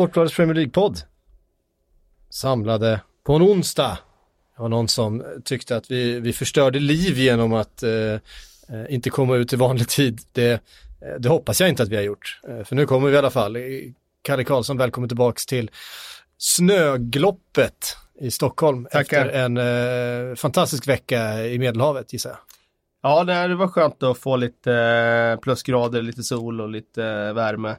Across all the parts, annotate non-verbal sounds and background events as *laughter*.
Sportbladets Premier League-podd. Samlade på en onsdag. Det var någon som tyckte att vi, vi förstörde liv genom att eh, eh inte komma ut i vanlig tid. Det, eh, det hoppas jag inte att vi har gjort. Eh, för nu kommer vi i alla fall. Kalle Karlsson, välkommen tillbaks till Snögloppet i Stockholm Tackar. efter en eh, fantastisk vecka i Medelhavet gissar jag. Ja, det var skönt att få lite plusgrader, lite sol och lite värme.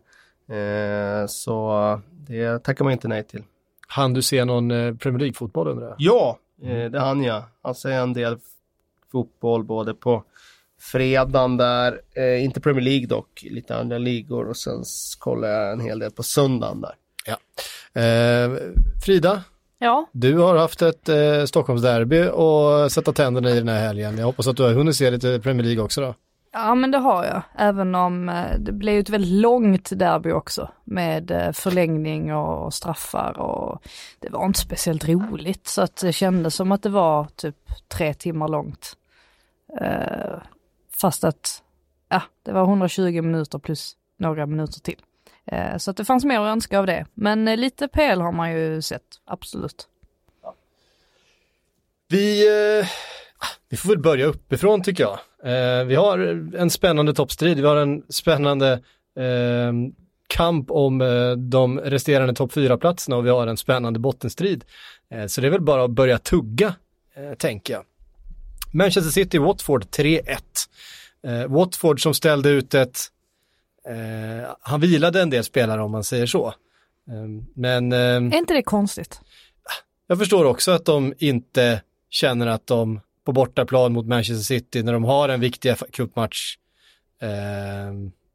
Eh, så det tackar man inte nej till. Han du se någon eh, Premier League-fotboll undrar jag? Ja, eh, det hann jag. Alltså en del fotboll både på fredagen där, eh, inte Premier League dock, lite andra ligor och sen kollade jag en hel del på söndagen där. Ja. Eh, Frida, Ja. du har haft ett eh, Stockholmsderby och sätta tänderna i den här helgen. Jag hoppas att du har hunnit se lite Premier League också då. Ja men det har jag, även om eh, det blev ett väldigt långt derby också med eh, förlängning och straffar och det var inte speciellt roligt så att det kändes som att det var typ tre timmar långt. Eh, fast att, ja, det var 120 minuter plus några minuter till. Så att det fanns mer att önska av det. Men lite PL har man ju sett, absolut. Vi, eh, ah, vi får väl börja uppifrån tycker jag. Eh, vi har en spännande toppstrid, vi har en spännande eh, kamp om eh, de resterande topp 4-platserna och vi har en spännande bottenstrid. Eh, så det är väl bara att börja tugga, eh, tänker jag. Manchester City, Watford 3-1. Eh, Watford som ställde ut ett, han vilade en del spelare om man säger så. Eh, men eh, Är inte det konstigt? jag förstår också att de inte känner att de på bortaplan mot Manchester City när de har en viktig cupmatch eh,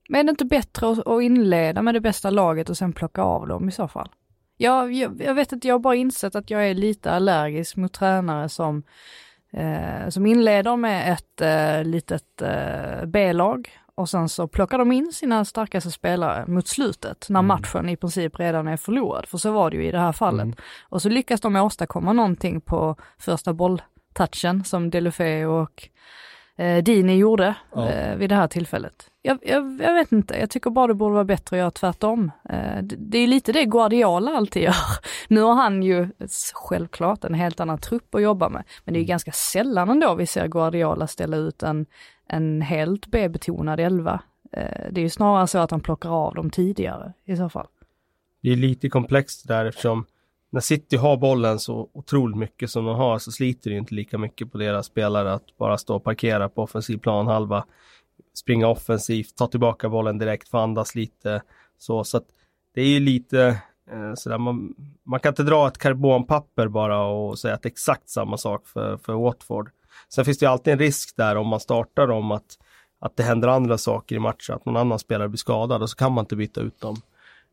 Men är det inte bättre att, inleda med det bästa laget och sen plocka av dem i så fall? Jag, jag, jag vet inte, jag har bara insett att jag är lite allergisk mot tränare som, eh, som inleder med ett eh, litet eh, B-lag och sen så plockar de in sina starkaste spelare mot slutet när matchen i princip redan är förlorad. För så var det ju i det här fallet. Och så lyckas de åstadkomma någonting på första bolltouchen som Delufeu och eh, Dini gjorde Ja. eh, vid det här tillfället. Jag, jag, jag vet inte, jag tycker bara det borde vara bättre att göra tvärtom. Eh, det, det är lite det Guardiola alltid gör. *laughs* Nu har han ju självklart en helt annan trupp att jobba med, men det är ju ganska sällan ändå vi ser Guardiola ställa ut en, en helt B-betonad elva. Eh, det är ju snarare så att han plockar av dem tidigare i så fall. Det är lite komplext där eftersom när City har bollen så otroligt mycket som de har så sliter det inte lika mycket på deras spelare att bara stå och parkera på offensiv planhalva, springa offensivt, ta tillbaka bollen direkt, få andas lite. Så, så att det är ju lite eh, sådär, man, man kan inte dra ett karbonpapper bara och säga att det är exakt samma sak för, för Watford. Sen finns det ju alltid en risk där om man startar om att, att det händer andra saker i matchen, att någon annan spelare blir skadad och så kan man inte byta ut dem.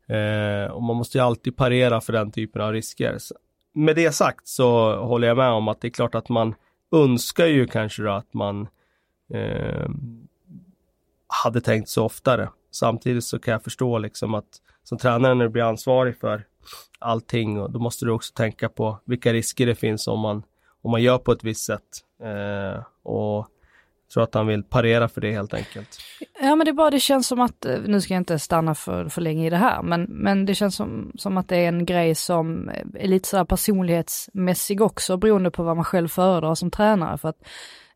Eh, och man måste ju alltid parera för den typen av risker. Så, med det sagt så håller jag med om att det är klart att man önskar ju kanske då att man eh, hade tänkt så oftare. Samtidigt så kan jag förstå liksom att som tränare när du blir ansvarig för allting och då måste du också tänka på vilka risker det finns om man, om man gör på ett visst sätt. Eh, och tror att han vill parera för det helt enkelt. Ja men det är bara, det känns som att, eh, nu ska jag inte stanna för, för länge i det här, men, men det känns som, som att det är en grej som eh, är lite sådär personlighetsmässig också beroende på vad man själv föredrar som tränare. För att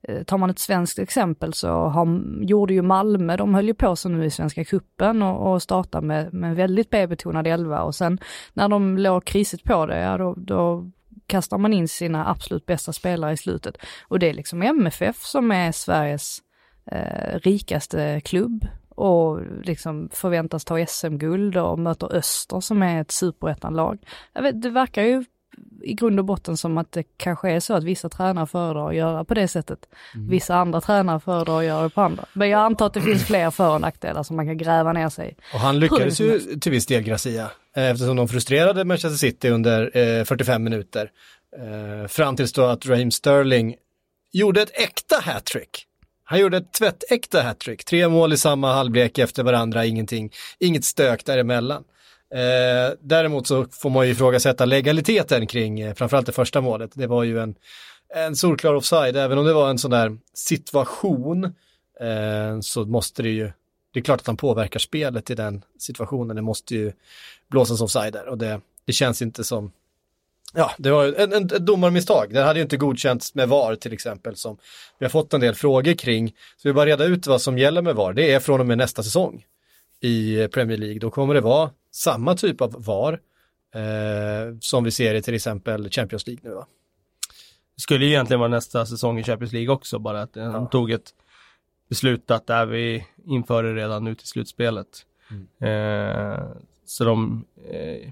eh, tar man ett svenskt exempel så har, gjorde ju Malmö, de höll ju på sig nu i Svenska Cupen och, och startade med, med en väldigt B-betonad elva och sen när de låg krisigt på det, ja då, då kastar man in sina absolut bästa spelare i slutet. Och det är liksom MFF som är Sveriges eh, rikaste klubb och liksom förväntas ta SM-guld och möter Öster som är ett superettanlag. Det verkar ju i grund och botten som att det kanske är så att vissa tränare föredrar att göra på det sättet. Vissa andra tränare föredrar att göra det på andra. Men jag antar att det finns fler för och nackdelar som man kan gräva ner sig i. Och han lyckades ju till viss del Gracia, eh, eftersom de frustrerade Manchester City under eh, 45 minuter. Eh, fram tills då att Raheem Sterling gjorde ett äkta hattrick. Han gjorde ett tvättäkta hattrick, tre mål i samma halvlek efter varandra, ingenting, inget stök däremellan. Eh, däremot så får man ju ifrågasätta legaliteten kring eh, framförallt det första målet. Det var ju en, en solklar offside, även om det var en sån där situation eh, så måste det ju, det är klart att han påverkar spelet i den situationen. Det måste ju blåsas offside där och det, det känns inte som Ja, det var ett, en, ett domarmisstag. Det hade ju inte godkänts med VAR till exempel som vi har fått en del frågor kring. Så vi bara reda ut vad som gäller med VAR. Det är från och med nästa säsong i Premier League. Då kommer det vara samma typ av VAR eh, som vi ser i till exempel Champions League nu va? Det skulle ju egentligen vara nästa säsong i Champions League också, bara att de tog ett beslut att där vi inför det redan nu till slutspelet. Mm. Eh, så de eh,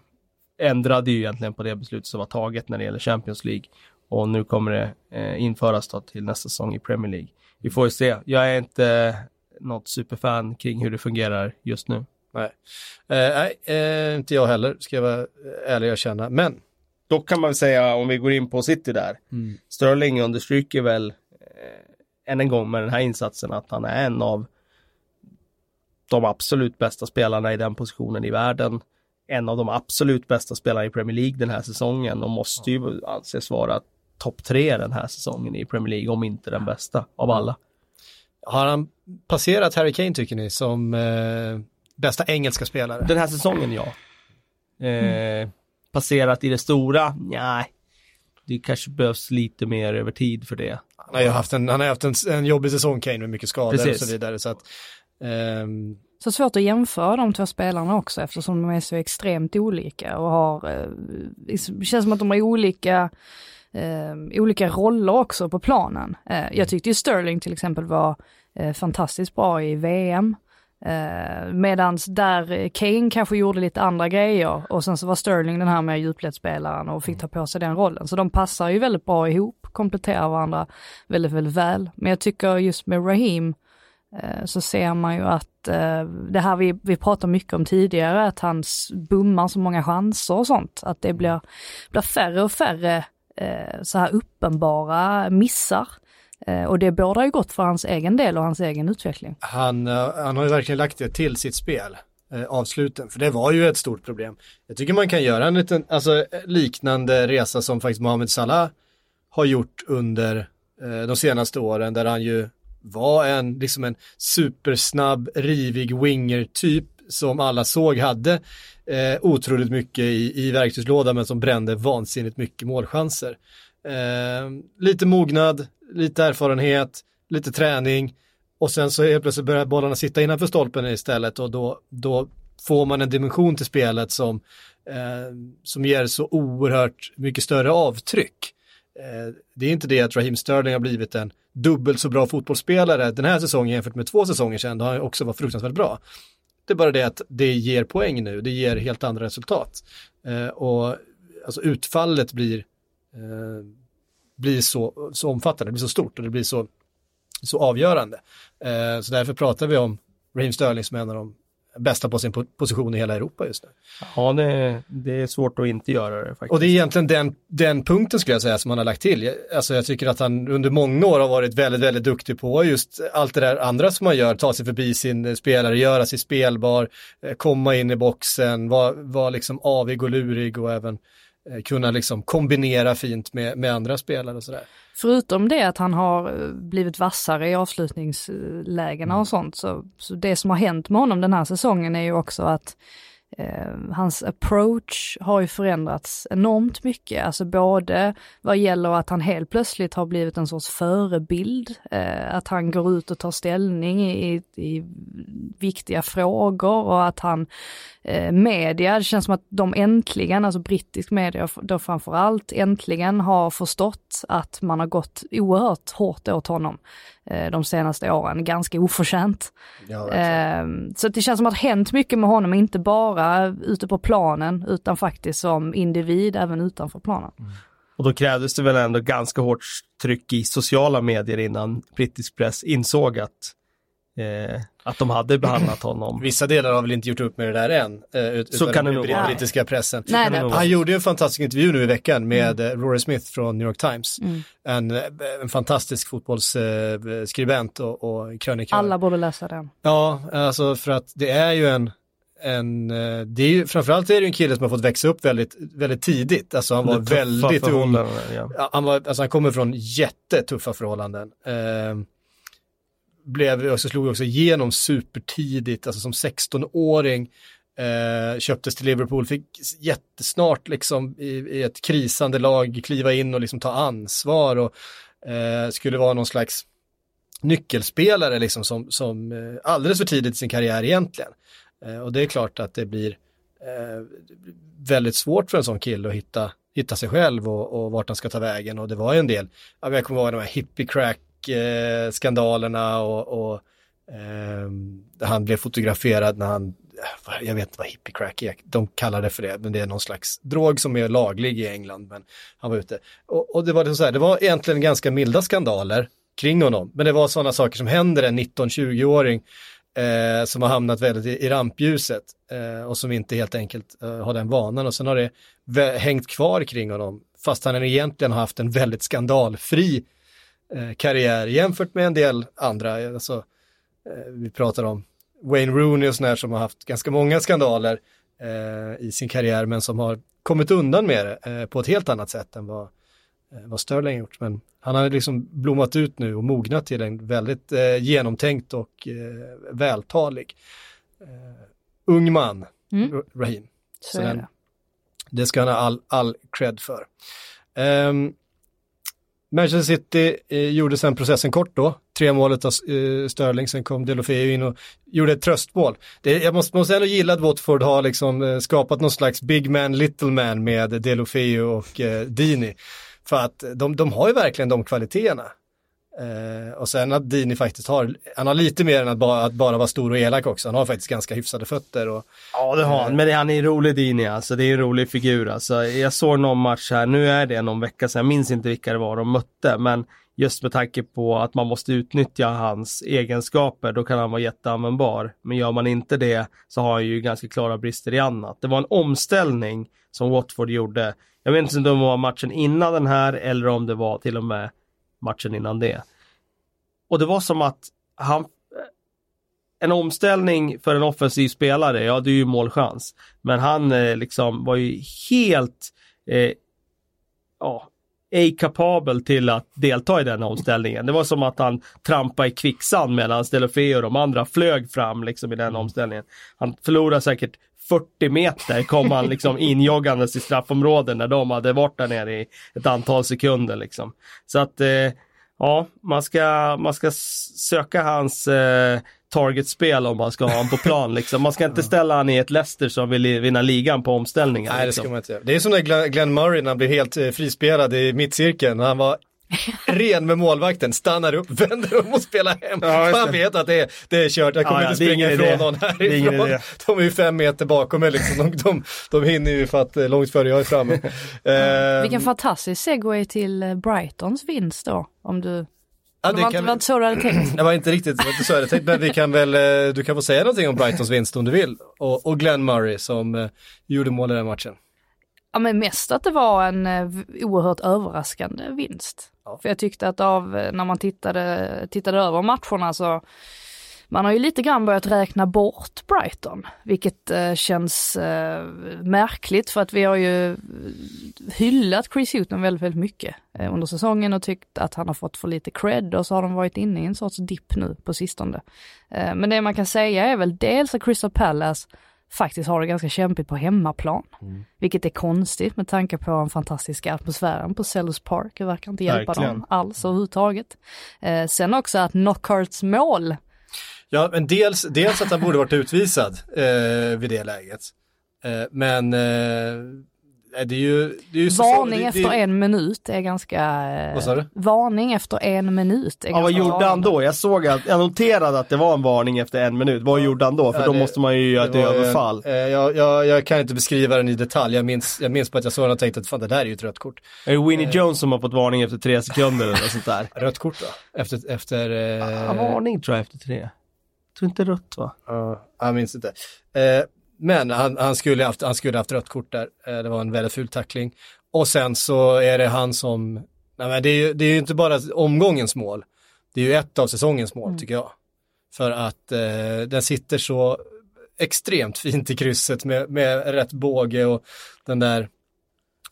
ändrade ju egentligen på det beslutet som var taget när det gäller Champions League. Och nu kommer det eh, införas då till nästa säsong i Premier League. Vi får ju se. Jag är inte något superfan kring hur det fungerar just nu. Nej, eh, eh, inte jag heller, ska jag vara ärlig och känna. Men då kan man säga, om vi går in på City där, mm. Sterling understryker väl eh, än en gång med den här insatsen att han är en av de absolut bästa spelarna i den positionen i världen. En av de absolut bästa spelarna i Premier League den här säsongen och måste ju anses vara topp tre den här säsongen i Premier League, om inte den bästa av alla. Har han passerat Harry Kane tycker ni som eh, bästa engelska spelare? Den här säsongen ja. Eh, mm passerat i det stora? Nej, det kanske behövs lite mer över tid för det. Han har ju haft en, han har haft en, en jobbig säsong Kane med mycket skador Precis. och så vidare. Så, att, um... så svårt att jämföra de två spelarna också eftersom de är så extremt olika och har, eh, det känns som att de har olika eh, olika roller också på planen. Eh, jag tyckte ju Sterling till exempel var eh, fantastiskt bra i VM. Eh, medans där Kane kanske gjorde lite andra grejer och sen så var Sterling den här med djupledsspelaren och fick ta på sig den rollen. Så de passar ju väldigt bra ihop, kompletterar varandra väldigt, väldigt väl. Men jag tycker just med Raheem eh, så ser man ju att eh, det här vi, vi pratade mycket om tidigare, att han bummar så många chanser och sånt, att det blir, blir färre och färre eh, så här uppenbara missar. Eh, och det bådar ju gott för hans egen del och hans egen utveckling. Han, eh, han har ju verkligen lagt det till sitt spel, eh, avsluten, för det var ju ett stort problem. Jag tycker man kan göra en liten, alltså liknande resa som faktiskt Mohamed Salah har gjort under de senaste åren, där han ju var en, liksom en supersnabb, rivig winger-typ som alla såg hade eh, otroligt mycket i, i verktygslådan men som brände vansinnigt mycket målchanser. Eh, lite mognad, lite erfarenhet, lite träning och sen så helt plötsligt börjar bollarna sitta innanför stolpen istället och då, då får man en dimension till spelet som, eh, som ger så oerhört mycket större avtryck. Eh, det är inte det att Raheem Sterling har blivit en dubbelt så bra fotbollsspelare den här säsongen jämfört med två säsonger sedan, då har han också varit fruktansvärt bra. Det är bara det att det ger poäng nu, det ger helt andra resultat. Eh, och alltså utfallet blir eh, blir så, så omfattande, det blir så stort och det blir så, så avgörande. Eh, så därför pratar vi om Raheem Sterling som är en av de bästa på sin position i hela Europa just nu. Ja, det, det är svårt att inte göra det faktiskt. Och det är egentligen den, den punkten skulle jag säga som han har lagt till. Alltså jag tycker att han under många år har varit väldigt, väldigt duktig på just allt det där andra som man gör, ta sig förbi sin spelare, göra sig spelbar, eh, komma in i boxen, vara var liksom avig och lurig och även Eh, kunna liksom kombinera fint med, med andra spelare och sådär. Förutom det att han har eh, blivit vassare i avslutningslägena mm. och sånt, så, så det som har hänt med honom den här säsongen är ju också att Eh, hans approach har ju förändrats enormt mycket, alltså både vad gäller att han helt plötsligt har blivit en sorts förebild, eh, att han går ut och tar ställning i, i viktiga frågor och att han, eh, media, det känns som att de äntligen, alltså brittisk media då framförallt, äntligen har förstått att man har gått oerhört hårt åt honom eh, de senaste åren, ganska oförtjänt. Ja, eh, så det känns som att det har hänt mycket med honom, inte bara ute på planen, utan faktiskt som individ även utanför planen. Mm. Och då krävdes det väl ändå ganska hårt tryck i sociala medier innan brittisk press insåg att eh, att de hade behandlat honom. Vissa delar har väl inte gjort upp med det där än. Eh, ut, så kan det nog vara. brittiska pressen. Nej, nej. Han gjorde ju en fantastisk intervju nu i veckan med mm. Rory Smith från New York Times. Mm. En, eh, en fantastisk fotbollsskribent och, och krönikör. Alla borde läsa den. Ja, alltså för att det är ju en en, eh, det är ju, framförallt är det en kille som har fått växa upp väldigt, väldigt tidigt. Alltså han var väldigt ung. Ja. Han, var, alltså han kommer från jättetuffa förhållanden. Eh, blev, också, slog också igenom supertidigt, alltså som 16-åring. Eh, köptes till Liverpool, fick jättesnart liksom i, i, ett krisande lag kliva in och liksom ta ansvar och eh, skulle vara någon slags nyckelspelare liksom som, som eh, alldeles för tidigt i sin karriär egentligen. Eh, och det är klart att det blir eh, väldigt svårt för en sån kille att hitta, hitta sig själv och, och vart han ska ta vägen och det var ju en del, jag kommer ihåg de här hippie crack-skandalerna och, och eh, han blev fotograferad när han jag vet inte vad hippie crack är, de kallar det för det, men det är någon slags drog som är laglig i England, men han var ute. Och, och det var liksom så här, det var egentligen ganska milda skandaler kring honom, men det var sådana saker som händer en 19-20-åring eh, som har hamnat väldigt i, i rampljuset eh, och som inte helt enkelt eh, har den vanan. Och sen har det hängt kvar kring honom, fast han egentligen har haft en väldigt skandalfri eh, karriär jämfört med en del andra, alltså, eh, vi pratar om Wayne Rooney och sådär som har haft ganska många skandaler eh, i sin karriär men som har kommit undan med det eh, på ett helt annat sätt än vad, eh, vad Sterling gjort. Men han har liksom blommat ut nu och mognat till en väldigt eh, genomtänkt och eh, vältalig eh, ung man, mm. Raheem. Så, Så den, det. ska han ha all, all cred för. Um, Manchester City eh, gjorde sen processen kort då, tre målet av eh, Sterling, sen kom Delofeu in och gjorde ett tröstmål. Det, jag måste, måste ändå gilla att Watford har liksom eh, skapat någon slags big man, little man med Delofeu och eh, Dini. För att de, de har ju verkligen de kvaliteterna. Eh, och sen att Dini faktiskt har, han har lite mer än att bara, att bara vara stor och elak också. Han har faktiskt ganska hyfsade fötter. Och, ja det har han, men han är en rolig Dini alltså. Det är en rolig figur alltså. Jag såg någon match här, nu är det någon vecka sedan, jag minns inte vilka det var de mötte, men just med tanke på att man måste utnyttja hans egenskaper, då kan han vara jätteanvändbar. Men gör man inte det så har han ju ganska klara brister i annat. Det var en omställning som Watford gjorde. Jag vet inte om det var matchen innan den här eller om det var till och med matchen innan det. Och det var som att han en omställning för en offensiv spelare, ja det är ju målchans. Men han eh, liksom var ju helt eh, ja, ej kapabel till att delta i den omställningen. Det var som att han trampade i kvicksand medan Delofeo och de andra flög fram liksom i den omställningen. Han förlorade säkert 40 meter kom han liksom injoggandes i straffområden när de hade varit där nere i ett antal sekunder liksom. Så att eh, ja, man ska, man ska söka hans eh, targetspel om man ska ha honom på plan. Liksom. Man ska inte ställa han i ett Leicester som vill vinna ligan på omställningar. Nej, liksom. det ska man inte göra. Det är som när Glenn Murray när han blev helt eh, frispelad i mittcirkeln. Han var *laughs* ren med målvakten, stannar upp, *laughs* vänder om och spelar hem. Ja, Han vet att det är, det är kört, jag kommer ja, inte springa ifrån någon härifrån. *laughs* De är ju fem meter bakom mig liksom, de, de, de hinner ju för att eh, långt före jag är framme. uh, Vilken fantastisk segway till eh, Brightons vinst då, om du Ja, det, det var, inte, var inte så du hade tänkt. *clears throat* Det var inte riktigt var inte så jag hade tänkt, men vi kan väl, eh, du kan få säga någonting om Brightons vinst om du vill. Och, och Glenn Murray som gjorde mål i den matchen. Ja men mest att det var en uh, oerhört överraskande vinst. Ja. För jag tyckte att av, när man tittade, tittade över matcherna så man har ju lite grann börjat räkna bort Brighton, vilket eh, känns eh, märkligt för att vi har ju hyllat Chris Hutton väldigt, väldigt mycket eh, under säsongen och tyckt att han har fått för lite cred och så har de varit inne i en sorts dipp nu på sistone. Eh, men det man kan säga är väl dels att Crystal Palace faktiskt har det ganska kämpigt på hemmaplan. Mm. Vilket är konstigt med tanke på den fantastiska atmosfären på Sellers Park. Det verkar inte hjälpa Verkligen. dem alls överhuvudtaget. Eh, sen också att Knockharts mål Ja, men dels, dels att han borde varit utvisad eh, vid det läget. Eh, men eh, det är ju... Det är ju varning så, det, efter det, en minut är ganska... Eh, vad sa du? Varning efter en minut är Ja, vad gjorde han då? Jag såg att, jag noterade att det var en varning efter en minut. Vad gjorde han då? För ja, då måste man ju göra ett överfall. En, eh, jag, jag, jag, kan inte beskriva den i detalj. Jag minns, jag minns på att jag såg den och tänkte att fan det där är ju ett rött kort. Är det Winnie eh, Jones som har fått varning efter tre sekunder eller sånt där? *laughs* rött kort då? Efter, efter... Eh... Ja, varning tror jag efter tre tror inte rött va? Ja, jag minns inte. Eh, men han, han, skulle haft, han skulle haft rött kort där. Eh, det var en väldigt ful tackling. Och sen så är det han som, nej men det är ju det är inte bara omgångens mål. Det är ju ett av säsongens mål mm. tycker jag. För att eh, den sitter så extremt fint i krysset med, med rätt båge och den där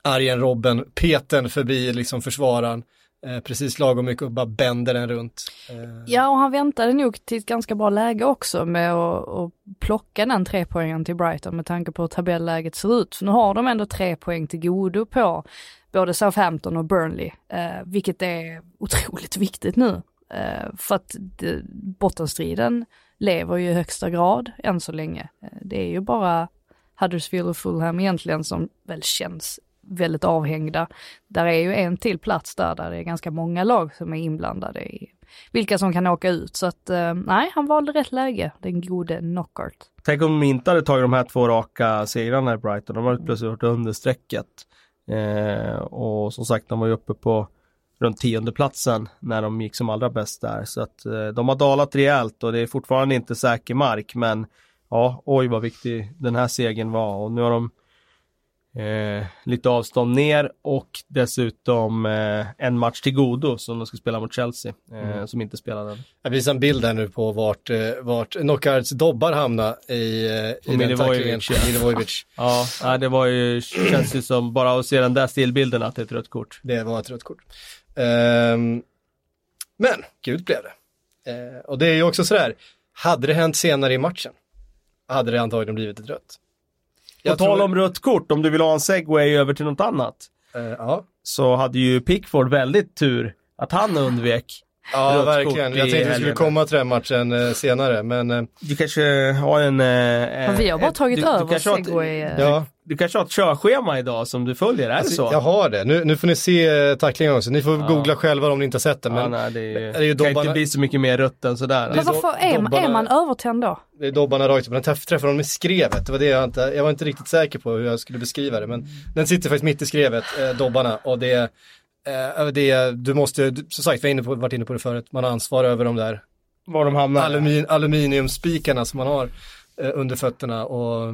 Arjen Robben, peten förbi liksom försvararen. Eh, precis lagom mycket och bara bänder den runt. Eh. Ja, och han väntade nog till ett ganska bra läge också med att, att plocka den tre poängen till Brighton med tanke på hur tabelläget ser ut. Så nu har de ändå tre poäng till godo på både Southampton och Burnley, eh, vilket är otroligt *laughs* viktigt nu. Eh, för att det, bottenstriden lever ju i högsta grad än så länge. Eh, det är ju bara Huddersfield och Fulham egentligen som väl känns väldigt avhängda. Där är ju en till plats där, där det är ganska många lag som är inblandade i vilka som kan åka ut. Så att eh, nej, han valde rätt läge, den gode Knockart. Tänk om de inte hade tagit de här två raka segrarna i Brighton. De hade plötsligt varit under strecket. Eh, och som sagt, de var ju uppe på runt tionde platsen när de gick som allra bäst där. Så att eh, de har dalat rejält och det är fortfarande inte säker mark. Men ja, oj vad viktig den här segern var och nu har de eh, lite avstånd ner och dessutom eh, en match till godo som de ska spela mot Chelsea, eh, Mm. som inte spelar den. Jag visar en bild här nu på vart, eh, vart Knockarts dobbar hamnar i, eh, i den tacklingen. ja. *laughs* Milivojevic. Ja, nej, det var ju, känns ju som bara att se den där stillbilden att det är ett rött kort. Det var ett rött kort. Ehm, men, gult blev det. Eh, och det är ju också sådär, hade det hänt senare i matchen, hade det antagligen blivit ett rött. På tal om rött kort, om du vill ha en segway över till något annat, Eh, ja, så hade ju Pickford väldigt tur att han undvek. Ja Rött verkligen. Jag tänkte vi skulle komma till den matchen eh, senare, men eh, Du kanske har en... Eh, Men vi har bara tagit du, över du kanske har ett- segway. eh, ja. Du kanske har ett körschema idag som du följer, är det Alltså, så? Jag har det. Nu, nu får ni se eh, tacklingen också. Ni får Ja. googla själva om ni inte har sett det. ja, Men nej, det, är, är ju kan inte bli så mycket mer rött än sådär. Men är varför är dobbarna- är man övertänd då? det är dobbarna rakt upp. Den träff, träffar dem i skrevet. Det var det jag inte, jag var inte riktigt säker på hur jag skulle beskriva det. Men den sitter faktiskt mitt i skrevet, eh, dobbarna. Och det, eh, det du måste, som sagt, vi har inne på, varit inne på det förut, man har ansvar över de där Var de hamnar. alumin, aluminiumspikarna som man har eh, under fötterna. Och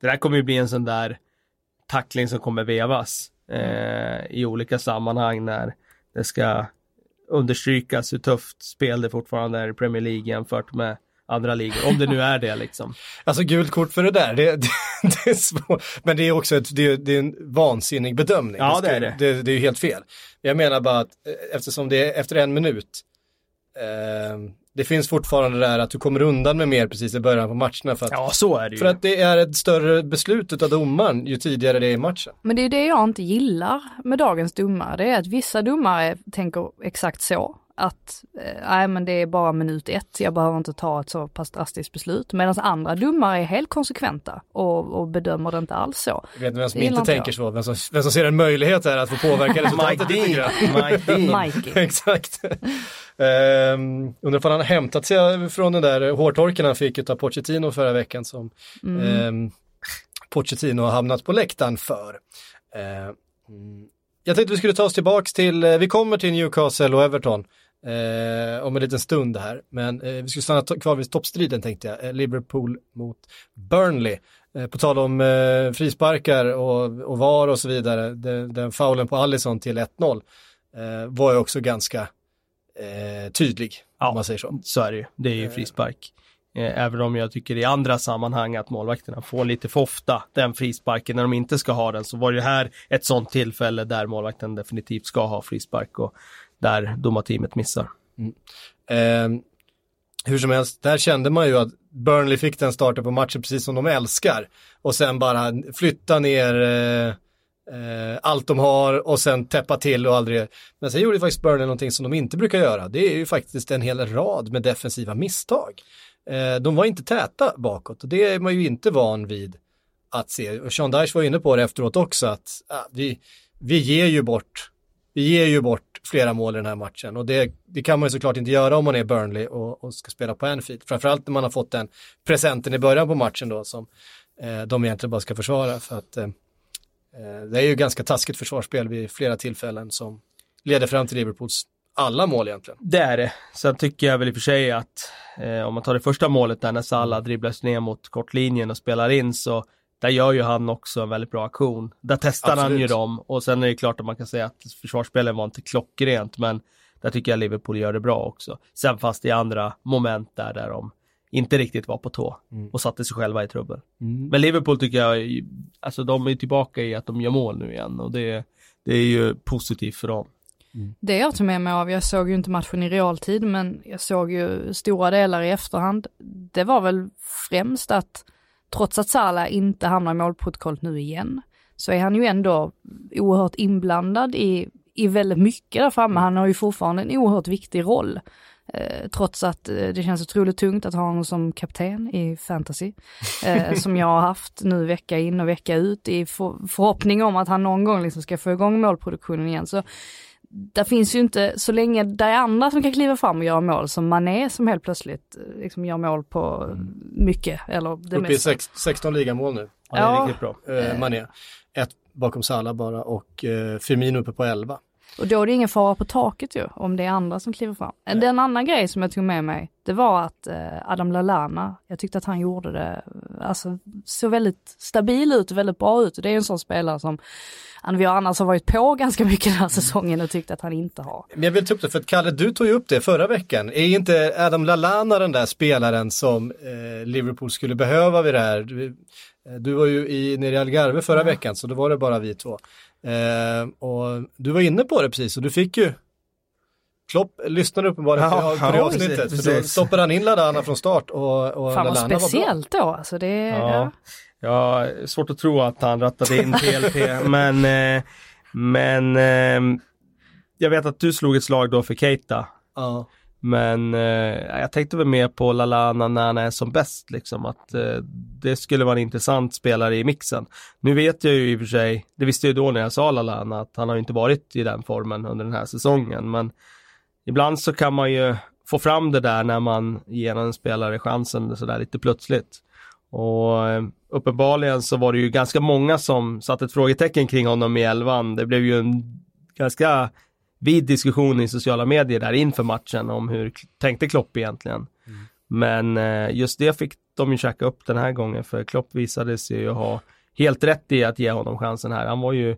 Det där kommer ju bli en sån där tackling som kommer vevas eh, i olika sammanhang när det ska understrykas hur tufft spel det fortfarande är i Premier League jämfört med andra ligor. Om det nu är det liksom. *laughs* Alltså gult kort för det där, det, *laughs* det, det är svårt. Men det är också ett, det, är- det är en vansinnig bedömning. Ja, ska- det är det. det. Det är ju helt fel. Jag menar bara att eh, eftersom det är efter en minut, eh, det finns fortfarande det där att du kommer undan med mer precis i början på matcherna för att, Ja, så är det ju. för att det är ett större beslut utav domaren ju tidigare det är i matchen. Men det är det jag inte gillar med dagens domare. Det är att vissa domare tänker exakt så. Att, eh, nej men det är bara minut ett, jag behöver inte ta ett så pass drastiskt beslut. Medan andra domare är helt konsekventa och, och bedömer det inte alls så. Jag vet inte vem som inte tänker jag. så, vem som, vem som ser en möjlighet här att få påverka *laughs* Mike resultatet lite grann. Mike Dean. *laughs* Exakt. Um, undrar om han har hämtat sig från den där hårtorken han fick av Pochettino förra veckan som Mm. ehm, Pochettino har hamnat på läktaren för. Mm. Jag tänkte vi skulle ta oss tillbaks till, eh, vi kommer till Newcastle och Everton eh, om en liten stund här, men eh, vi skulle stanna kvar vid toppstriden tänkte jag, eh, Liverpool mot Burnley. Eh, på tal om eh, frisparkar och, och VAR och så vidare, den, den faulen på Allison till 1-0 eh, var ju också ganska tydlig, Ja. om man säger så. Så är det ju. Det är ju frispark. Även om jag tycker i andra sammanhang att målvakterna får lite för ofta den frisparken när de inte ska ha den så var det här ett sånt tillfälle där målvakten definitivt ska ha frispark och där domarteamet missar. Eh, hur som helst, där kände man ju att Burnley fick den starten på matchen precis som de älskar. Och sen bara flytta ner eh, eh, allt de har och sen täppa till och aldrig. Men sen gjorde faktiskt Burnley någonting som de inte brukar göra. Det är ju faktiskt en hel rad med defensiva misstag. Eh, de var inte täta bakåt och det är man ju inte van vid att se. Och Sean Dyche var inne på det efteråt också att ah, vi, vi ger ju bort vi ger ju bort flera mål i den här matchen och det, det kan man ju såklart inte göra om man är Burnley och, och ska spela på Anfield. Framförallt när man har fått den presenten i början på matchen då som eh, de egentligen bara ska försvara för att eh, eh, det är ju ganska taskigt försvarsspel vid flera tillfällen som leder fram till Liverpools alla mål egentligen. Det är det. Sen tycker jag väl i och för sig att eh, om man tar det första målet där när Salah dribblas ner mot kortlinjen och spelar in så där gör ju han också en väldigt bra aktion. Där testar han ju Absolut. dem och sen är det klart att man kan säga att försvarsspelet var inte klockrent men där tycker jag Liverpool gör det bra också. Sen fast i andra moment där, där de inte riktigt var på tå Mm. och satte sig själva i trubbel. Men Liverpool tycker jag, alltså de är tillbaka i att de gör mål nu igen och det, det är ju positivt för dem. Mm. Det jag tog med mig av, jag såg ju inte matchen i realtid, men jag såg ju stora delar i efterhand. Det var väl främst att trots att Salah inte hamnar i målprotokollet nu igen, så är han ju ändå oerhört inblandad i, i väldigt mycket där framme. Han har ju fortfarande en oerhört viktig roll. Eh, trots att eh, det känns otroligt tungt att ha honom som kapten i fantasy. Eh, *laughs* som jag har haft nu vecka in och vecka ut i för, förhoppning om att han någon gång liksom ska få igång målproduktionen igen. Så där finns ju inte, så länge det är andra som kan kliva fram och göra mål, som Mané som helt plötsligt eh, liksom gör mål på mm. mycket, eller det Uppe mesta. i 16 ligamål nu. Ja, är riktigt bra. Eh, Mané. Ett bakom Salah bara och eh, Firmino uppe på 11. Och då är det ingen fara på taket ju, om det är andra som kliver fram. Nej. Den andra grej som jag tog med mig, det var att eh, Adam Lallana, jag tyckte att han gjorde det, alltså så väldigt stabil ut och väldigt bra ut. Det är en sån spelare som vi annars har varit på *laughs* ganska mycket den här säsongen och tyckt att han inte har. Men jag vill ta upp det, för att Kalle, du tog ju upp det förra veckan. Är inte Adam Lallana den där spelaren som eh, Liverpool skulle behöva vid det här? Du, eh, du var ju i, nere i Algarve förra ja. veckan, så då var det bara vi två. Eh, och du var inne på det precis och du fick ju Klopp lyssnade uppenbarligen ja, på, det avsnittet. Precis, för då stoppade han in Ladana från start och, och Fan vad speciellt då. Alltså det, ja. ja. svårt att tro att han rattade in PLP. *laughs* men eh, men eh, jag vet att du slog ett slag då för Keita. Ja. Men eh, jag tänkte väl mer på Lalana när han är som bäst liksom att eh, det skulle vara en intressant spelare i mixen. Nu vet jag ju i och för sig, det visste jag ju då när jag sa Lalana att han har inte varit i den formen under den här säsongen men ibland så kan man ju få fram det där när man ger en spelare chansen sådär lite plötsligt. Och eh, uppenbarligen så var det ju ganska många som satte ett frågetecken kring honom i elvan. Det blev ju en ganska vid diskussion i sociala medier där inför matchen om hur tänkte Klopp egentligen. Mm. Men eh, just det fick de ju käka upp den här gången för Klopp visade sig ju ha helt rätt i att ge honom chansen här. Han var ju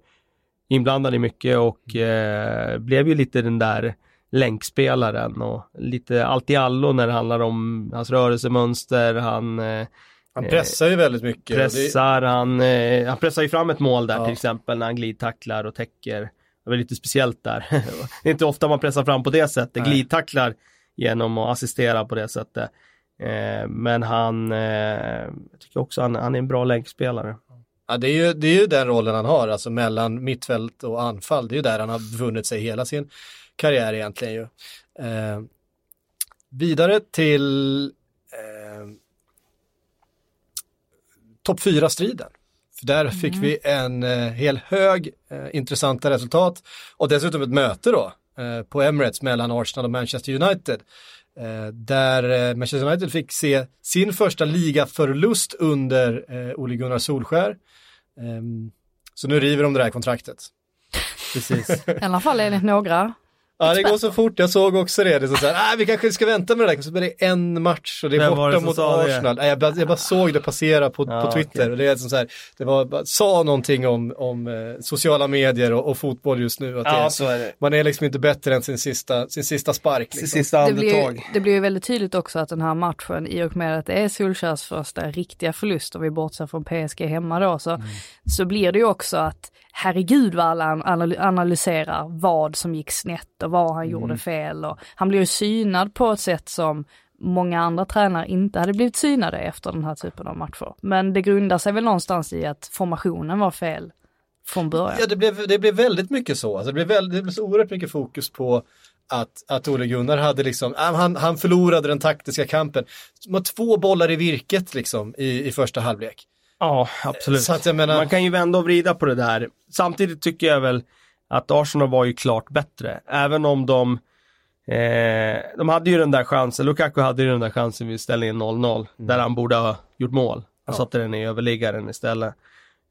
inblandad i mycket och eh, blev ju lite den där länkspelaren och lite allt i allo när det handlar om hans rörelsemönster, han eh, han pressar ju väldigt mycket. Pressar, han, eh, han pressar ju fram ett mål där ja. till exempel när han glidtacklar och täcker det var lite speciellt där. *laughs* det är inte ofta man pressar fram på det sättet, Nej. glidtacklar genom att assistera på det sättet. Eh, men han, eh, jag tycker också han, han är en bra länkspelare. Ja, det är, ju, det är ju den rollen han har, alltså mellan mittfält och anfall. Det är ju där han har vunnit sig hela sin karriär egentligen ju. Eh, vidare till eh, topp 4-striden. Där mm. fick vi en eh, hel hög eh, intressanta resultat och dessutom ett möte då eh, på Emirates mellan Arsenal och Manchester United. Eh, där eh, Manchester United fick se sin första ligaförlust under eh, Ole Gunnar Solskär. Ehm, så nu river de det här kontraktet. *laughs* Precis. I alla fall enligt några. Ja det går så fort, jag såg också det. det är så här, ah, vi kanske ska vänta med det där, så blir det en match och det är Vem borta mot Arsenal. Nej, jag, bara, jag bara såg det passera på, ja, på Twitter okay. och det är som så här, det var, sa någonting om, om eh, sociala medier och, och, fotboll just nu. Att ja, det, är det. Man är liksom inte bättre än sin sista, sin sista spark. Liksom. Sin sista andetag. Det blir, det blir ju väldigt tydligt också att den här matchen, i och med att det är Solskjaers första riktiga förlust, och vi bortser från PSG hemma då, så, mm. så blir det ju också att herregud vad alla analyserar vad som gick snett och vad han mm. gjorde fel och han blev ju synad på ett sätt som många andra tränare inte hade blivit synade efter den här typen av matcher. Men det grundar sig väl någonstans i att formationen var fel från början. Ja, det blev, det blev väldigt mycket så. Alltså det, blev väldigt, det blev så oerhört mycket fokus på att, att Ole Gunnar hade liksom, äh, han, han förlorade den taktiska kampen. De har två bollar i virket liksom i, i första halvlek. Ja, absolut. Menar... Man kan ju vända och vrida på det där. Samtidigt tycker jag väl att Arsenal var ju klart bättre. Även om de eh, de hade ju den där chansen, Lukaku hade ju den där chansen vid ställningen 0-0, mm. där han borde ha gjort mål. Han ja. satte den i överliggaren istället.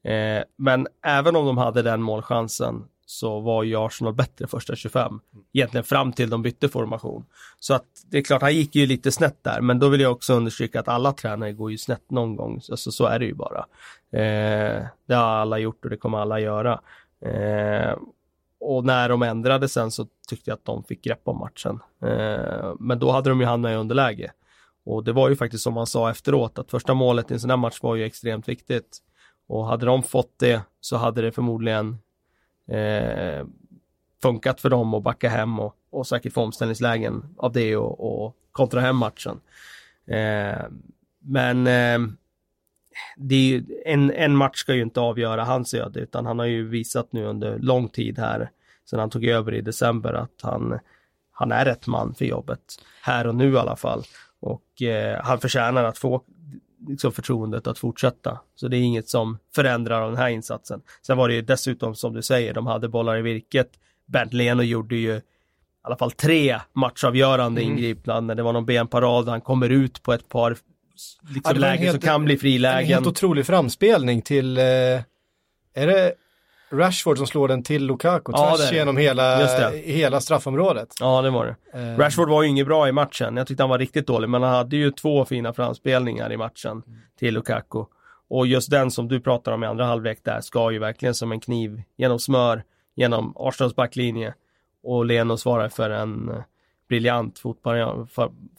Eh, men även om de hade den målchansen så var ju Arsenal bättre första 25. Egentligen fram till de bytte formation. Så att det är klart, han gick ju lite snett där, men då vill jag också understryka att alla tränare går ju snett någon gång. Alltså så är det ju bara. Eh, det har alla gjort och det kommer alla göra. Eh, och när de ändrade sen så tyckte jag att de fick grepp om matchen. Eh, men då hade de ju hamnat i underläge. Och det var ju faktiskt som man sa efteråt att första målet i en sån här match var ju extremt viktigt. Och hade de fått det så hade det förmodligen eh, funkat för dem att backa hem och, och säkert få omställningslägen av det och, och kontra hem matchen. Eh, men eh, det är ju, en, en match ska ju inte avgöra hans öde utan han har ju visat nu under lång tid här sedan han tog över i december att han, han är rätt man för jobbet. Här och nu i alla fall. Och eh, han förtjänar att få liksom, förtroendet att fortsätta. Så det är inget som förändrar den här insatsen. Sen var det ju dessutom som du säger, de hade bollar i virket. Bernt Leno gjorde ju i alla fall tre matchavgörande mm. ingripanden. Det var någon benparad, han kommer ut på ett par liksom, ja, lägen helt, som kan bli frilägen. En helt otrolig framspelning till, eh, är det Rashford som slår den till Lukaku ja, tvärs genom hela, hela straffområdet. Ja, det var det. Uh, Rashford var ju inget bra i matchen. Jag tyckte han var riktigt dålig, men han hade ju två fina framspelningar i matchen mm. till Lukaku. Och just den som du pratar om i andra halvlek där ska ju verkligen som en kniv genom smör, genom Arsenals backlinje. Och Leno svarar för en briljant fotparad,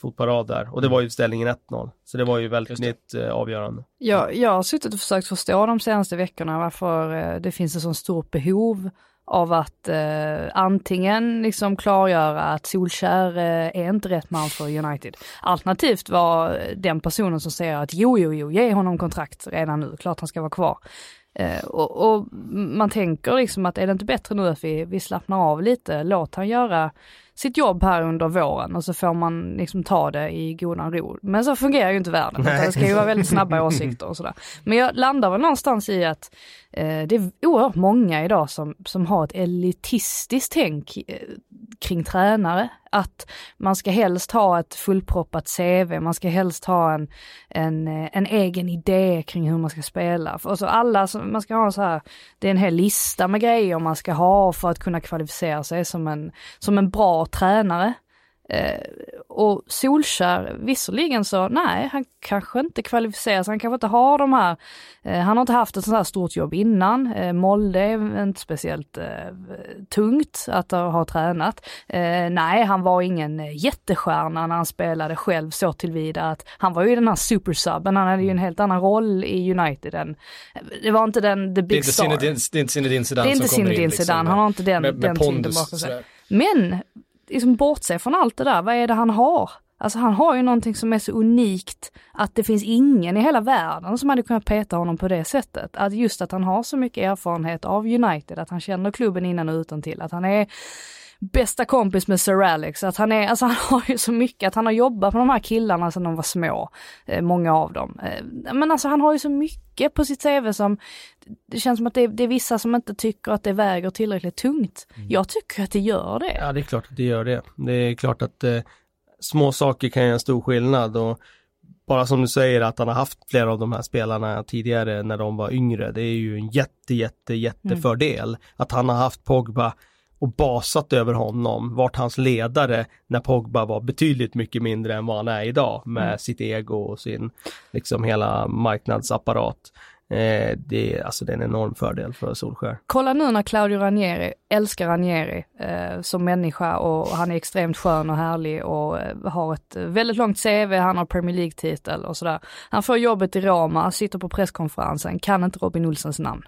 fotparad där. Och det var ju ställningen 1-0. Så det var ju väldigt eh, avgörande. Ja, jag har suttit och försökt förstå de senaste veckorna varför eh, det finns ett så stort behov av att eh, antingen liksom klargöra att Solskär eh, är inte rätt man för United. Alternativt var den personen som säger att jo, jo, jo, ge honom kontrakt redan nu, klart han ska vara kvar. Eh, och, och, man tänker liksom att är det inte bättre nu att vi, vi slappnar av lite, låt han göra sitt jobb här under våren och så får man liksom ta det i godan ro. Men så fungerar ju inte världen, det ska ju vara väldigt snabba *laughs* åsikter och sådär. Men jag landar väl någonstans i att eh, det är oerhört många idag som, som har ett elitistiskt tänk eh, kring tränare. Att man ska helst ha ett fullproppat CV, man ska helst ha en, en, eh, en egen idé kring hur man ska spela. Och så alla, man ska ha så här, det är en hel lista med grejer man ska ha för att kunna kvalificera sig som en, som en bra tränare. Eh, och Solskär, visserligen så, nej, han kanske inte kvalificerar sig, han kanske inte har de här, eh, han har inte haft ett sånt här stort jobb innan. Eh, Molde är inte speciellt eh, tungt att ha tränat. Eh, nej, han var ingen jättestjärna när han spelade själv så tillvida att han var ju den här supersubben, han hade ju en helt annan roll i United än, det var inte den, the big det star. det är inte Zinedine Zidane Det är inte Zinedine Zidane, liksom, han har inte den, med, med den tyngden bakom sig. Men liksom bortse från allt det där, vad är det han har? Alltså han har ju någonting som är så unikt att det finns ingen i hela världen som hade kunnat peta honom på det sättet. Att just att han har så mycket erfarenhet av United, att han känner klubben innan och utan till, att han är bästa kompis med Sir Alex, att han är, alltså *laughs* han har ju så mycket, att han har jobbat med de här killarna sedan de var små, eh, många av dem. Eh, men alltså han har ju så mycket på sitt CV som, det känns som att det är, det är vissa som inte tycker att det väger tillräckligt tungt. Mm. Jag tycker att det gör det. Ja, det är klart att det gör det. Det är klart att eh, små saker kan göra en stor skillnad och bara som du säger att han har haft flera av de här spelarna tidigare när de var yngre, det är ju en jätte, jätte, jättefördel. Mm. Att han har haft Pogba och basat över honom, vart hans ledare när Pogba var betydligt mycket mindre än vad han är idag med mm. sitt ego och sin liksom hela marknadsapparat. Eh, det, är, alltså det är en enorm fördel för Solskär. Kolla nu när Claudio Ranieri, älskar Ranieri eh, som människa och han är extremt skön och härlig och eh, har ett väldigt långt CV, han har Premier League-titel och sådär. Han får jobbet i Roma, sitter på presskonferensen, kan inte Robin Olsens namn.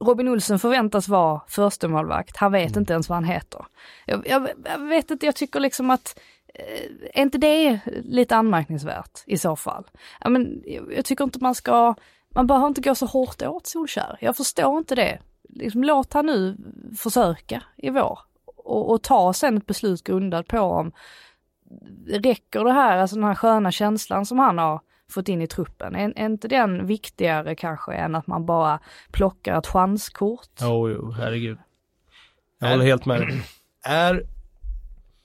Robin Olsen förväntas vara första målvakt. han vet mm. inte ens vad han heter. Jag, jag, jag, vet inte, jag tycker liksom att eh, är inte det lite anmärkningsvärt i så fall? Ja, men, jag, jag tycker inte man ska, man behöver inte gå så hårt åt Solskär. Jag förstår inte det. Liksom, låt han nu försöka i vår och, och ta sen ett beslut grundat på om räcker det här, alltså den här sköna känslan som han har fått in i truppen. Är, är inte den viktigare kanske än att man bara plockar ett chanskort? Jo, jo, herregud. Jag håller helt med dig. Är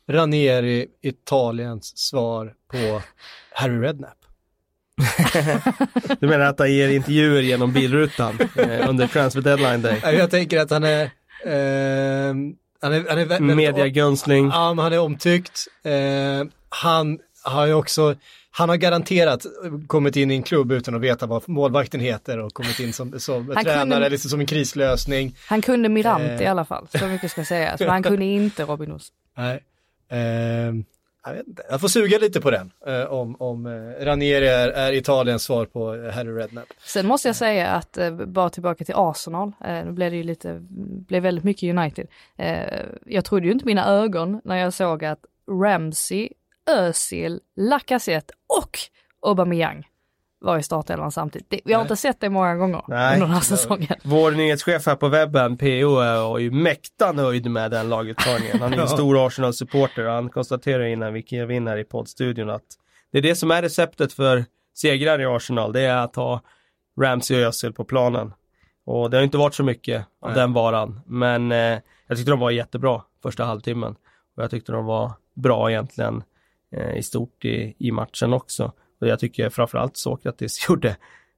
Ranieri Italiens svar på Harry Redknapp? du menar att han ger intervjuer genom bilrutan eh, under transfer deadline day? Jag tänker att han är eh, han är, han är Mediagönsling. Ja, men han är omtyckt. Eh, han har ju också han har garanterat kommit in i en klubb utan att veta vad målvakten heter och kommit in som, som tränare, kunde, liksom som en krislösning. Han kunde Mirant eh. i alla fall, så mycket ska sägas, men han kunde inte Robin Olsson. Nej. Eh, jag vet inte, jag får suga lite på den. Eh, om om eh, Ranieri är, är Italiens svar på eh, Harry Redknapp. Sen måste jag säga att, eh, bara tillbaka till Arsenal, eh, nu blev det ju lite, blev väldigt mycket United. Jag trodde ju inte mina ögon när jag såg att Ramsey, Özil, Lacazette och Aubameyang var i startelvan samtidigt. Det, vi har Nej. inte sett det många gånger Nej. under den här säsongen. *laughs* Vår nyhetschef här på webben, PO, är ju mäkta nöjd med den laguttagningen. Han är ju en *laughs* stor Arsenal-supporter och han konstaterar innan vi klev in här i poddstudion att det är det som är receptet för segrar i Arsenal. Det är att ha Ramsey och Özil på planen. Och det har inte varit så mycket av Nej. den varan. Men eh, jag tyckte de var jättebra första halvtimmen. Och jag tyckte de var bra egentligen i stort i, i matchen också. Och jag tycker framförallt Sokratis *laughs* gjorde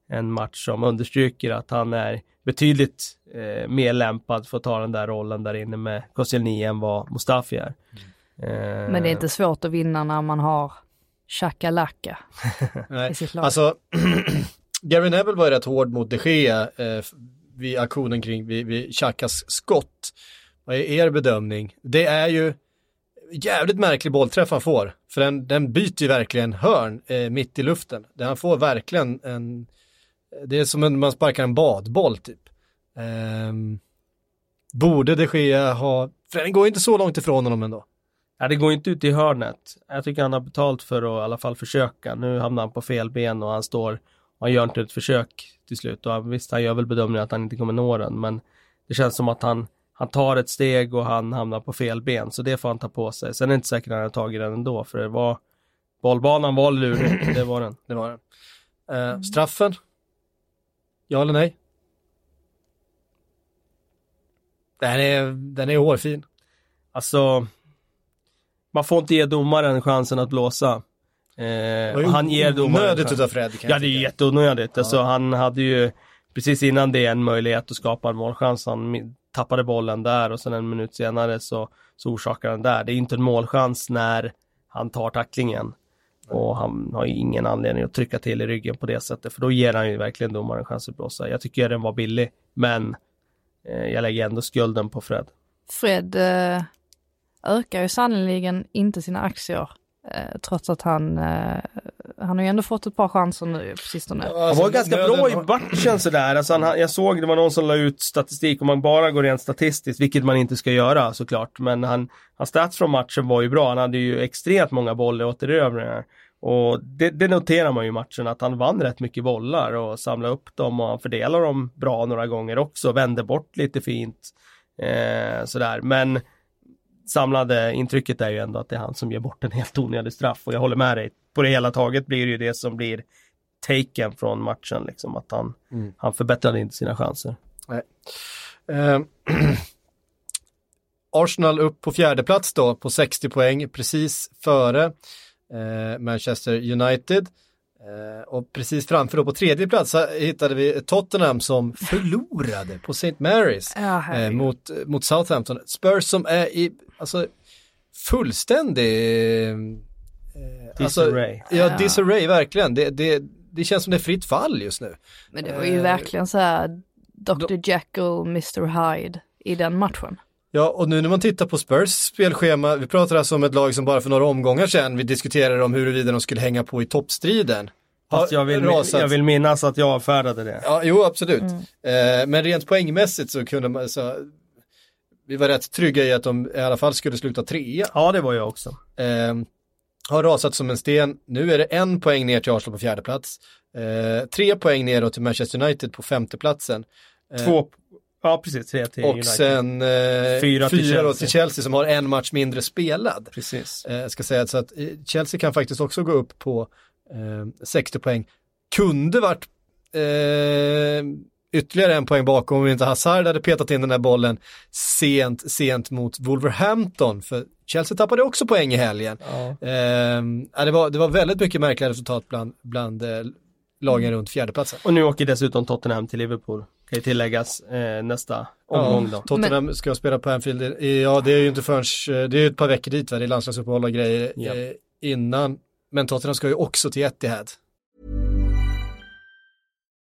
en match som understryker att han är betydligt eh, mer lämpad för att ta den där rollen där inne med Koscielny än vad Mustafi är. Eh, Men det är inte svårt att vinna när man har Chakalaka *laughs* i sitt lag. Alltså, *clears throat* Gary Neville var ju rätt hård mot de Gea eh, vid aktionen kring vid, vid Chakas skott. Vad är er bedömning? Det är ju jävligt märklig bollträff han får, för den, den byter ju verkligen hörn eh, mitt i luften. Det han får verkligen en, eh, det är som när man sparkar en badboll typ. Eh, borde de Gea ha, för den går inte så långt ifrån honom ändå. Ja, det går inte ut i hörnet. Jag tycker han har betalt för att i alla fall försöka. Nu hamnar han på fel ben och han står och han gör inte ett försök till slut. Och visst, han gör väl bedömningen att han inte kommer nå den, men det känns som att han, han tar ett steg och han hamnar på fel ben, så det får han ta på sig. Sen är det inte säkert att han har tagit den ändå, för det var bollbanan var lurig, *clears throat* det var den. Det var den. Eh, straffen? Ja eller nej? Den är, den är hårfin. Alltså, man får inte ge domaren chansen att blåsa. Eh, han ger domaren Nödigt chansen. utav Fred Ja, det är jätteonödigt. Alltså, han hade ju precis innan det en möjlighet att skapa en målchans. Han tappade bollen där och sen en minut senare så, så orsakar han där. Det är inte en målchans när han tar tacklingen. Och han har ju ingen anledning att trycka till i ryggen på det sättet. För då ger han ju verkligen domaren chans att blåsa. Jag tycker den var billig. Men eh, jag lägger ändå skulden på Fred. Fred eh, ökar ju sannoliken inte sina aktier eh, trots att han, eh, han har ju ändå fått ett par chanser nu på sistone. Alltså, Han var ganska nöden bra i matchen sådär. Alltså han, jag såg det var någon som la ut statistik om man bara går rent statistiskt, vilket man inte ska göra såklart. Men han, hans stats från matchen var ju bra. Han hade ju extremt många bollåtererövringar. Och det, det noterar man ju i matchen att han vann rätt mycket bollar och samlade upp dem och han fördelar dem bra några gånger också. Vände bort lite fint. Eh, sådär. Men samlade intrycket är ju ändå att det är han som ger bort en helt onödig straff. Och jag håller med dig. På det hela taget blir det ju det som blir taken från matchen. Liksom, att han, Mm. han förbättrade inte sina chanser. Eh, *clears throat* Arsenal upp på fjärde plats då på 60 poäng precis före eh, Manchester United. Eh, och precis framför då på tredje plats hittade vi Tottenham som förlorade på St. Marys Ja, eh, mot, mot Southampton. Spurs som är i alltså, fullständig eh, alltså, Disarray. Ja, Ja. disarray verkligen. Det, det, det känns som det är fritt fall just nu. Men det var ju eh, verkligen så här Dr. Jekyll, Mr. Hyde i den matchen. Ja, och nu när man tittar på Spurs spelschema, vi pratar alltså om ett lag som bara för några omgångar sedan vi diskuterade om huruvida de skulle hänga på i toppstriden. Fast jag vill, jag vill minnas att jag avfärdade det. Ja, jo absolut. Eh, men rent poängmässigt så kunde man, så, vi var rätt trygga i att de i alla fall skulle sluta trea. Ja, det var jag också. Eh, har rasat som en sten. Nu är det en poäng ner till Arsenal på fjärde plats. Eh, tre poäng ner till Manchester United på femte platsen. Eh, Två, ja precis, tre till och United. sen eh, Fyra fyra, till då Chelsea. till Chelsea som har en match mindre spelad. Precis. Eh, ska säga så att eh, Chelsea kan faktiskt också gå upp på eh, 60 poäng. Kunde varit eh, ytterligare en poäng bakom om inte Hazard hade petat in den där bollen sent, sent mot Wolverhampton. För Chelsea tappade också poäng i helgen. Ja. Eh, ja, det, var, det var väldigt mycket märkliga resultat bland, bland eh, lagen runt fjärdeplatsen. Och nu åker dessutom Tottenham till Liverpool. Kan ju tilläggas eh, nästa omgång då. Tottenham ska spela på Anfield. Ja, det är ju inte förrän, eh, det är ju ett par veckor dit va, det är landslagsuppehåll och grejer Ja. eh, innan. Men Tottenham ska ju också till Etihad.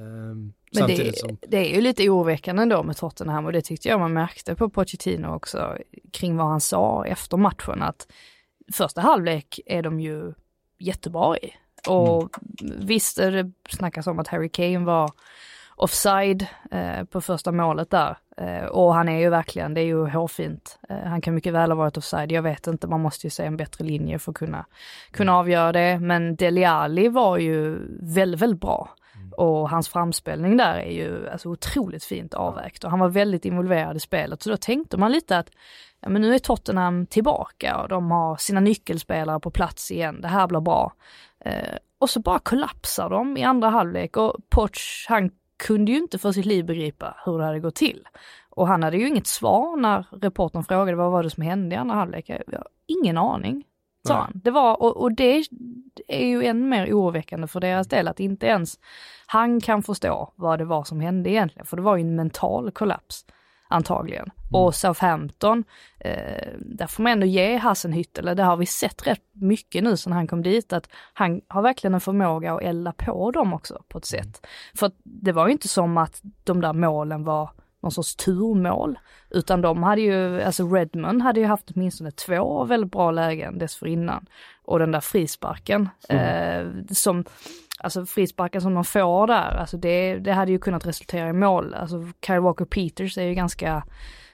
Um, Men det, som... det är ju lite oroväckande då med Tottenham och det tyckte jag man märkte på Pochettino också kring vad han sa efter matchen att första halvlek är de ju jättebra i. Och mm. visst, det snackas om att Harry Kane var offside eh, på första målet där. Eh, och han är ju verkligen, det är ju hårfint. Eh, han kan mycket väl ha varit offside, jag vet inte, man måste ju se en bättre linje för att kunna, kunna avgöra det. Men Deli Alli var ju väldigt, väldigt bra. Och hans framspelning där är ju alltså otroligt fint avvägt och han var väldigt involverad i spelet. Så då tänkte man lite att ja, men nu är Tottenham tillbaka och de har sina nyckelspelare på plats igen. Det här blir bra. Eh, och så bara kollapsar de i andra halvlek och Poch, han kunde ju inte för sitt liv begripa hur det hade gått till. Och han hade ju inget svar när reportern frågade vad var det som hände i andra halvlek. Jag har ingen aning sa han. Det var, och, och, det är ju än mer oroväckande för deras del att inte ens han kan förstå vad det var som hände egentligen, för det var ju en mental kollaps antagligen. Mm. Och Southampton, eh, där får man ändå ge Hassenhüttel, det har vi sett rätt mycket nu sedan han kom dit, att han har verkligen en förmåga att elda på dem också på ett mm. sätt. För det var ju inte som att de där målen var någon sorts turmål. Utan de hade ju, alltså Redmond hade ju haft åtminstone två väldigt bra lägen dessförinnan. Och den där frisparken mm. eh, som, alltså frisparken som de får där, alltså det, det hade ju kunnat resultera i mål. Alltså Kyle Walker Peters är ju ganska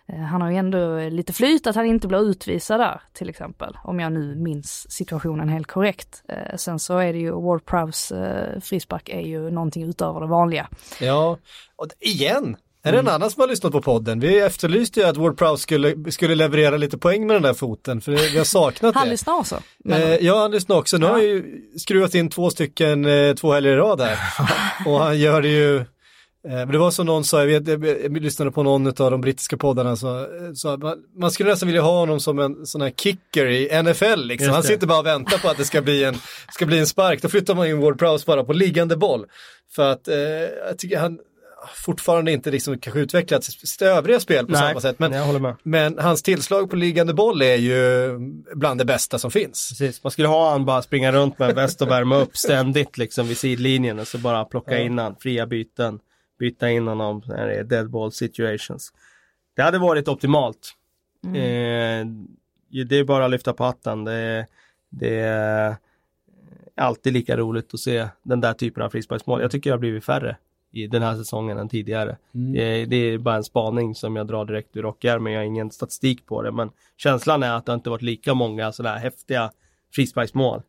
eh, han har ju ändå lite flyt att han inte blir utvisad där till exempel, om jag nu minns situationen helt korrekt. Eh, sen så är det ju Ward Prowse eh, frispark är ju någonting utöver det vanliga. Ja, och igen, är det en annan som har lyssnat på podden? Vi efterlyste ju att Ward Prowse skulle, skulle leverera lite poäng med den där foten, för vi har saknat det. Han lyssnar också? Eh, ja, han lyssnar också. Nu ja. har han ju skruvat in två stycken, eh, två helger i rad här. *laughs* och han gör det ju, eh, det var som någon sa, jag, vet, jag, jag lyssnade på någon av de brittiska poddarna, så, så man, man, skulle nästan vilja ha honom som en sån här kicker i NFL liksom. Han sitter bara och väntar på att det ska bli en, ska bli en spark, då flyttar man in Ward Prowse bara på liggande boll. För att eh, jag tycker han, fortfarande inte liksom kanske utvecklat sitt övriga spel på Nej, samma sätt. Men, men hans tillslag på liggande boll är ju bland det bästa som finns. Precis, man skulle ha han bara springa runt med väst och värma upp ständigt liksom vid sidlinjen och så bara plocka ja. in han, fria byten, byta in honom när det är dead ball situations. Det hade varit optimalt. Mm. Eh, det är bara att lyfta på hatten. Det, det är alltid lika roligt att se den där typen av frisparksmål. Jag tycker det har blivit färre i den här säsongen än tidigare. Mm. Det, är bara en spaning som jag drar direkt ur rockärmen, jag har ingen statistik på det, men känslan är att det inte varit lika många sådana här häftiga frisparksmål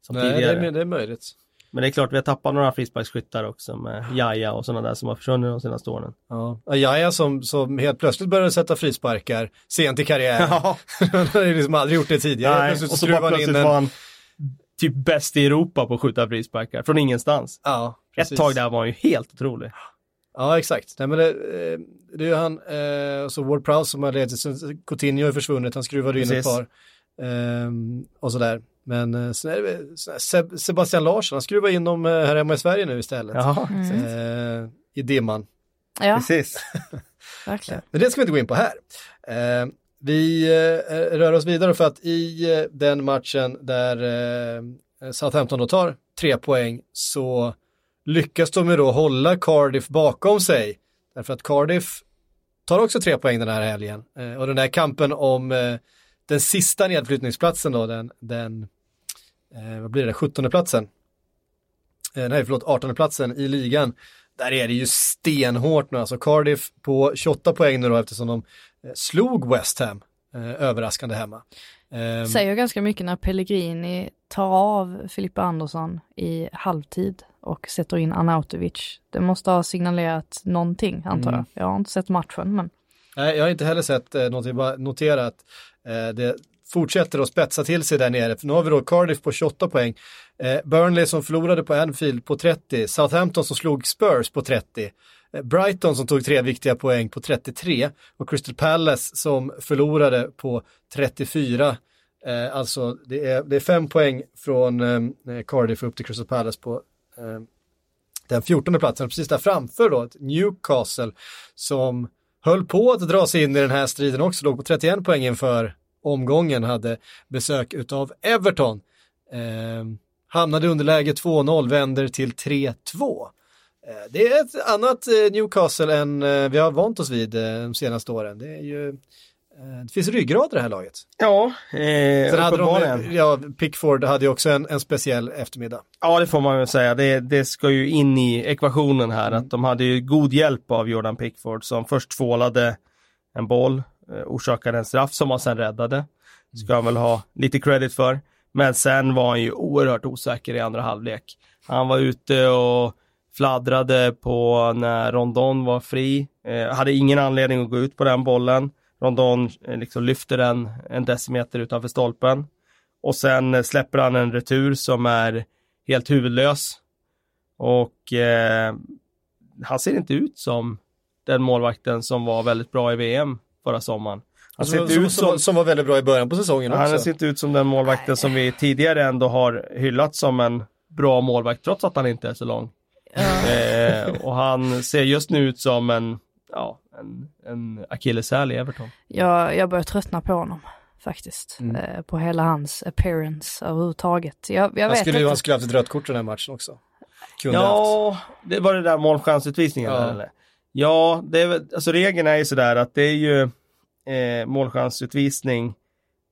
som Nej, tidigare. Det är, det är möjligt. Men det är klart, vi har tappat några frisparksskyttar också med Jaja och sådana där som har försvunnit de senaste åren. Ja, Jaja som, som helt plötsligt började sätta frisparkar sent i karriären. Ja. *laughs* han har liksom aldrig gjort det tidigare. Nej, och så bara plötsligt in en... var han typ bäst i Europa på att skjuta frisparkar från ingenstans. Ja, Precis. Ett tag där var han ju helt otrolig. Ja, exakt. Nej, men det, eh, det är ju han, eh, och så Ward Prowse som har ledit, Coutinho är försvunnit, han skruvade in ett par. Eh, och sådär. Men eh, sen är det Sebastian Larsson, han skruvar in dem eh, här hemma i Sverige nu istället. Jaha. Mm. Eh, I dimman. Ja, precis. *laughs* Verkligen. Men det ska vi inte gå in på här. Eh, vi eh, rör oss vidare för att i eh, den matchen där Southampton då tar tre poäng så lyckas de ju då hålla Cardiff bakom sig. Därför att Cardiff tar också tre poäng den här helgen. Eh, och den här kampen om eh, den sista nedflyttningsplatsen då, den, den eh, vad blir det, 17 platsen. Eh, nej, förlåt, 18 platsen i ligan. Där är det ju stenhårt nu, alltså Cardiff på 28 poäng nu då eftersom de eh, slog West Ham eh, överraskande hemma. Säger ganska mycket när Pellegrini tar av Filippa Andersson i halvtid och sätter in Anautovic. Det måste ha signalerat någonting antar mm. jag. Jag har inte sett matchen men. Nej, jag har inte heller sett eh, någonting, bara noterat eh, det fortsätter att spetsa till sig där nere. För nu har vi då Cardiff på 28 poäng, eh, Burnley som förlorade på Anfield på 30, Southampton som slog Spurs på 30. eh, Brighton som tog tre viktiga poäng på 33 och Crystal Palace som förlorade på 34. Eh, alltså det är, det är fem poäng från eh, Cardiff upp till Crystal Palace på Eh, den 14 platsen, precis där framför då, Newcastle som höll på att dra sig in i den här striden också, låg på 31 poäng inför omgången, hade besök utav Everton. Eh, hamnade i underläge 2-0, vänder till 3-2. Eh, det är ett annat eh, Newcastle än eh, vi har vant oss vid eh, de senaste åren. Det är ju det finns ryggrad i det här laget. Ja, eh, Sen hade de, ja, Pickford hade ju också en, en speciell eftermiddag. Ja, det får man väl säga. Det, det ska ju in i ekvationen här, mm. att de hade ju god hjälp av Jordan Pickford som först tvålade en boll, eh, orsakade en straff som han sen räddade. Ska han väl ha lite credit för. Men sen var han ju oerhört osäker i andra halvlek. Han var ute och fladdrade på när Rondon var fri. Eh, hade ingen anledning att gå ut på den bollen. Rondon eh, liksom lyfter den en decimeter utanför stolpen. Och sen eh, släpper han en retur som är helt huvudlös. Och eh, han ser inte ut som den målvakten som var väldigt bra i VM förra sommaren. Han ser som, ut som, som, var väldigt bra i början på säsongen också. Han ser inte ut som den målvakten som vi tidigare ändå har hyllat som en bra målvakt trots att han inte är så lång. Ja. Eh, och han ser just nu ut som en, ja, en, en akilleshäl i Everton. Jag, jag börjar tröttna på honom faktiskt. Mm. Eh, på hela hans appearance överhuvudtaget. Jag, jag han, skulle, inte. han skulle haft ett rött kort den här matchen också. Kunde ja, haft. det var det där målchansutvisningen ja. eller? Ja, det är, alltså regeln är ju sådär att det är ju eh, målchansutvisning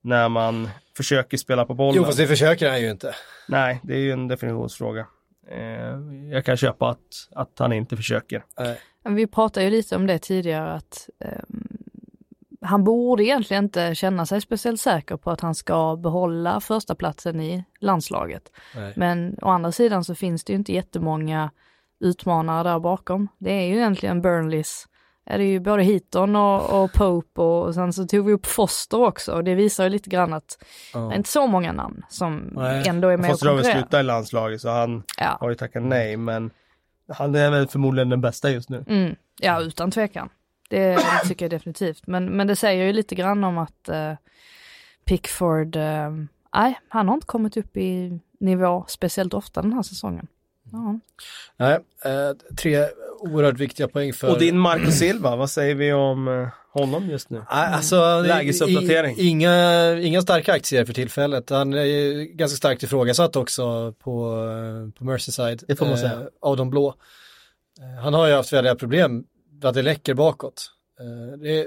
när man försöker spela på bollen. Jo, fast det försöker han ju inte. Nej, det är ju en definitionsfråga. Eh, jag kan köpa att, att han inte försöker. Nej. Vi pratade ju lite om det tidigare att eh, han borde egentligen inte känna sig speciellt säker på att han ska behålla första platsen i landslaget. Nej. Men å andra sidan så finns det ju inte jättemånga utmanare där bakom. Det är ju egentligen Burnleys, är det ju både Heaton och, och Pope och, sen så tog vi upp Foster också och det visar ju lite grann att ja. det är inte så många namn som nej. ändå är med Foster och konkurrerar. Foster har väl slutat i landslaget så han ja. har ju tackat nej men han är väl förmodligen den bästa just nu. Mm. Ja, utan tvekan. Det, tycker jag definitivt. Men, men det säger ju lite grann om att eh, Pickford, uh, nej, han har inte kommit upp i nivå speciellt ofta den här säsongen. Ja. Nej, eh, tre oerhört viktiga poäng för... Och din Marco Silva, vad säger vi om eh, honom just nu? Alltså, Lägesuppdatering. Inga, inga starka aktier för tillfället. Han är ganska starkt ifrågasatt också på, på Merseyside. Det får man säga. Eh, av de blå. Eh, han har ju haft väldiga problem att det läcker bakåt. Eh, det,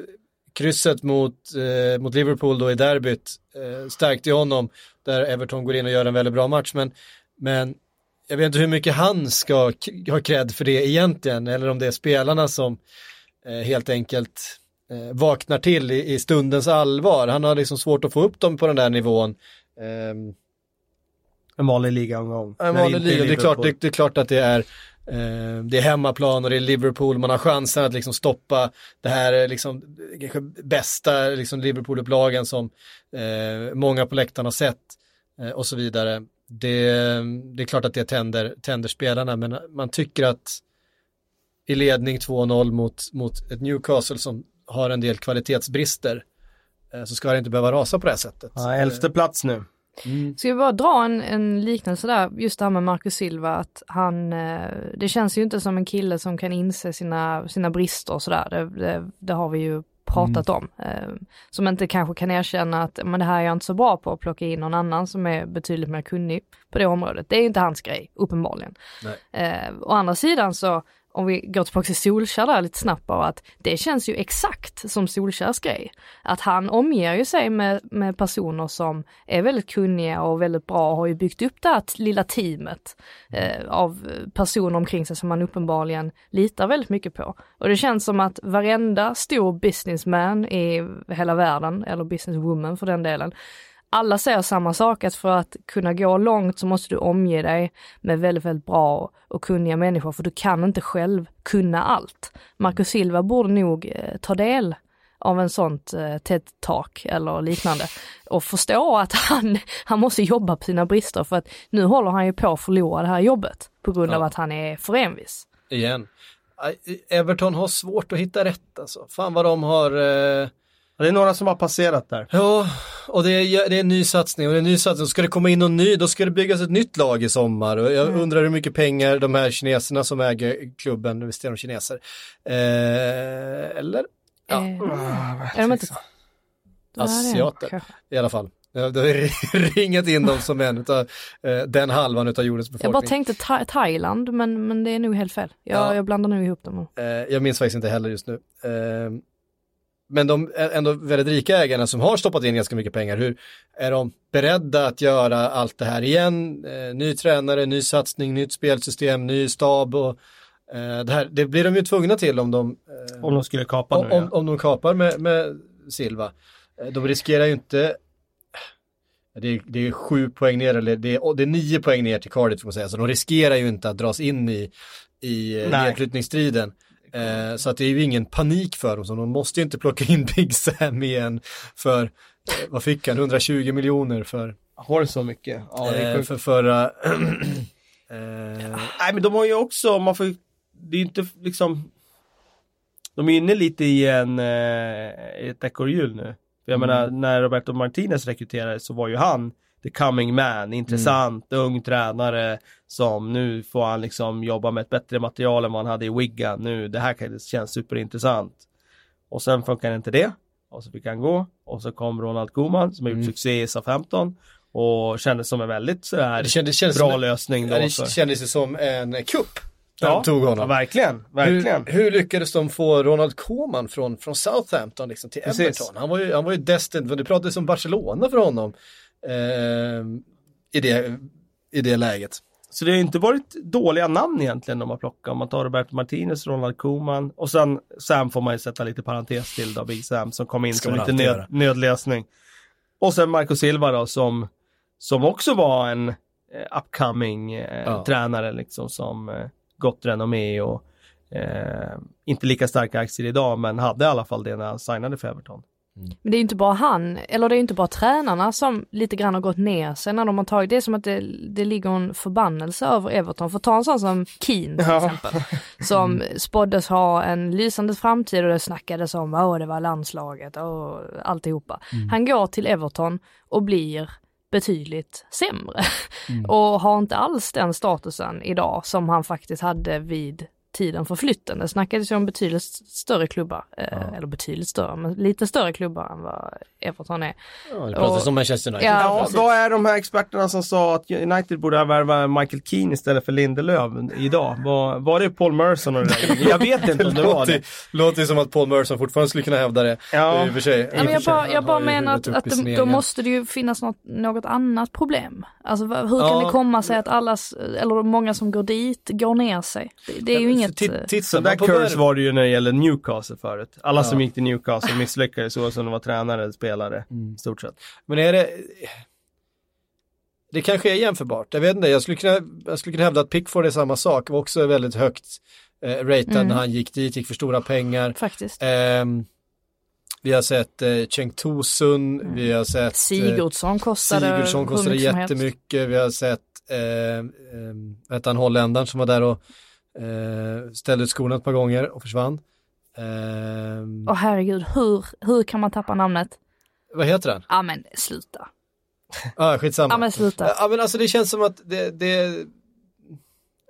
krysset mot, eh, mot Liverpool då i derbyt eh, stärkte honom där Everton går in och gör en väldigt bra match. Men, men jag vet inte hur mycket han ska ha cred för det egentligen eller om det är spelarna som eh, helt enkelt eh, vaknar till i, i, stundens allvar. Han har liksom svårt att få upp dem på den där nivån. Eh, en vanlig ligaomgång. En vanlig liga, det är, klart, det, det, är klart att det är eh, det är hemmaplan och det är Liverpool, man har chansen att liksom stoppa det här liksom, bästa liksom Liverpool-upplagen som eh, många på läktaren har sett eh, och så vidare. Det, det, är klart att det tänder, tänder spelarna, men man tycker att i ledning 2-0 mot, mot ett Newcastle som har en del kvalitetsbrister eh, så ska det inte behöva rasa på det här sättet. Ja, elfte plats nu. Mm. Ska vi bara dra en, en liknelse där, just det här med Marcus Silva, att han, eh, det känns ju inte som en kille som kan inse sina, sina brister och sådär, det, det, det har vi ju pratat mm. om. Eh, som inte kanske kan erkänna att men det här är jag inte så bra på att plocka in någon annan som är betydligt mer kunnig på det området. Det är inte hans grej, uppenbarligen. Eh, å andra sidan så om vi går tillbaka till Solskär där lite snabbt bara, att det känns ju exakt som Solskärs grej. Att han omger ju sig med, med personer som är väldigt kunniga och väldigt bra och har ju byggt upp det här lilla teamet eh, av personer omkring sig som man uppenbarligen litar väldigt mycket på. Och det känns som att varenda stor businessman i hela världen, eller businesswoman för den delen, alla säger samma sak, att för att kunna gå långt så måste du omge dig med väldigt, väldigt bra och kunniga människor, för du kan inte själv kunna allt. Marcus Silva borde nog eh, ta del av en sånt eh, TED-talk eller liknande och förstå att han, han måste jobba på sina brister för att nu håller han ju på att förlora det här jobbet på grund ja. av att han är för envis. Igen. Everton har svårt att hitta rätt alltså. Fan vad de har eh... Det är några som har passerat där. Ja, och det är, det är en ny satsning och det är en ny satsning. Ska det komma in någon ny, då ska det byggas ett nytt lag i sommar. Och jag mm. undrar hur mycket pengar de här kineserna som äger klubben, visst är de kineser? Eh, eller? Ja. Eh, är de inte? Asiater i alla fall. Det har *laughs* ringat in dem som en av eh, den halvan av jordens befolkning. Jag bara tänkte tha Thailand, men, men det är nog helt fel. Jag, ja. jag blandar nog ihop dem. Eh, jag minns faktiskt inte heller just nu. Men de ändå väldigt rika ägarna som har stoppat in ganska mycket pengar, hur är de beredda att göra allt det här igen? Eh, ny tränare, ny satsning, nytt spelsystem, ny stab och eh, det, här, det blir de ju tvungna till om de... Eh, om de skulle kapa om, nu, ja. om, om de kapar med, med Silva. De riskerar ju inte det är, det är sju poäng ner, eller det är, det är nio poäng ner till Cardiff, får man säga. så de riskerar ju inte att dras in i, i nedflyttningsstriden. Eh, så att det är ju ingen panik för dem, så de måste ju inte plocka in *laughs* Big Sam igen för, eh, vad fick han, 120 miljoner för? Har det så mycket? Ja, eh, för förra... *clears throat* eh... Nej men de har ju också, man får det är ju inte liksom De är inne lite i en, eh, ett ekorrhjul nu. För jag mm. menar, när Roberto Martinez rekryterades så var ju han the coming man, intressant, mm. ung tränare som nu får han liksom jobba med ett bättre material än vad han hade i Wigan nu. Det här känns superintressant. Och sen funkar inte det. Och så fick han gå. Och så kom Ronald Koeman som har gjort mm. succé i SA-15 och kändes som en väldigt sådär det kändes, kändes bra som, lösning. Då det kändes som en kupp. Ja, tog honom. Ja, verkligen. verkligen. Hur, hur, lyckades de få Ronald Koeman från, från Southampton liksom, till Precis. Everton? Han var ju, han var ju destined, det pratades om Barcelona för honom eh, i, det, i det läget. Så det har inte varit dåliga namn egentligen de har plockat. Om man tar Roberto Martinez, Ronald Koeman och sen Sam får man ju sätta lite parentes till då, Big Sam som kom in som lite nöd, nödlösning. Och sen Marco Silva då som, som också var en eh, upcoming eh, ja. tränare liksom som eh, gott renommé och eh, inte lika starka aktier idag men hade i alla fall det när han signade för Everton. Mm. Men det är inte bara han, eller det är inte bara tränarna som lite grann har gått ner sig när de har tagit, det är som att det, det ligger en förbannelse över Everton. För ta en sån som Keane till ja. exempel, som spåddes ha en lysande framtid och det snackades om, åh det var landslaget och alltihopa. Mm. Han går till Everton och blir betydligt sämre mm. *laughs* och har inte alls den statusen idag som han faktiskt hade vid tiden för flytten. Det snackades ju om betydligt större klubbar, eh, ja. eller betydligt större, men lite större klubbar än vad Everton är. Ja, det pratas om Manchester United. Ja, vad är de här experterna som sa att United borde värva Michael Keane istället för Lindelöf idag? Var, var det Paul Merson och det där? *laughs* Jag vet inte om det var det. Låter som att Paul Merson fortfarande skulle kunna hävda det. Ja. I och för sig. Ja, men jag, bara, jag bara menar att, att då måste det ju finnas något, något annat problem. Alltså hur kan det komma sig att allas, eller många som går dit, går ner sig? Det, det är ju inget... Titta där curse var det ju när det gäller Newcastle förut. Alla ja. som gick till Newcastle misslyckades oavsett om de var tränare eller spelare. Mm. Stort sett. Men är det... Det kanske är jämförbart. Jag vet inte, jag skulle kunna, jag skulle kunna hävda att Pickford är samma sak. Var också väldigt högt eh, ratad mm. när han gick dit, gick för stora pengar. Faktiskt. Eh, vi har sett eh, Cheng Tosun, mm. vi har sett eh, Sigurdsson kostade, Sigurdsson kostade jättemycket, vi har sett eh, eh, han holländaren som var där och Eh, ställde ut skorna ett par gånger och försvann. Åh eh, oh, herregud, hur, hur kan man tappa namnet? Vad heter den? Ja men sluta. Ja, ah, skitsamma. Ja men sluta. Ja men alltså det känns som att det, det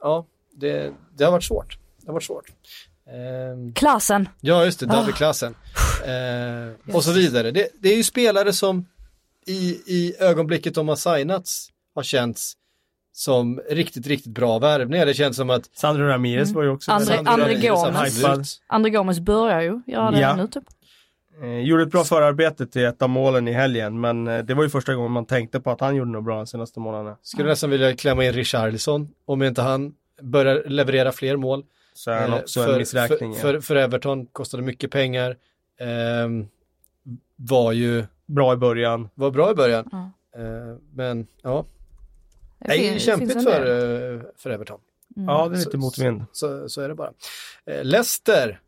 ja, det, det har varit svårt. Det har varit svårt. Eh, klassen. Ja just det, David oh. Klassen. Eh, och så vidare. Det, det, är ju spelare som i, i ögonblicket de har signats har känts som riktigt, riktigt bra värvningar. Det känns som att... Sandro Ramirez mm. var ju också... André, André Gomes. André Gomes börjar ju göra det ja. nu typ. Eh, gjorde ett bra förarbete till ett av målen i helgen, men eh, det var ju första gången man tänkte på att han gjorde något bra de senaste månaderna. Skulle mm. nästan vilja klämma in Richarlison, om inte han börjar leverera fler mål. Så är han eh, också för, en missräkning. För, för, för, Everton kostade mycket pengar. Eh, var ju... Bra i början. Var bra i början. Mm. Eh, men ja, det är kämpigt för, eh, för Everton. Mm. Ja, det är lite motvind. Så, så, så, är det bara. Eh, Leicester.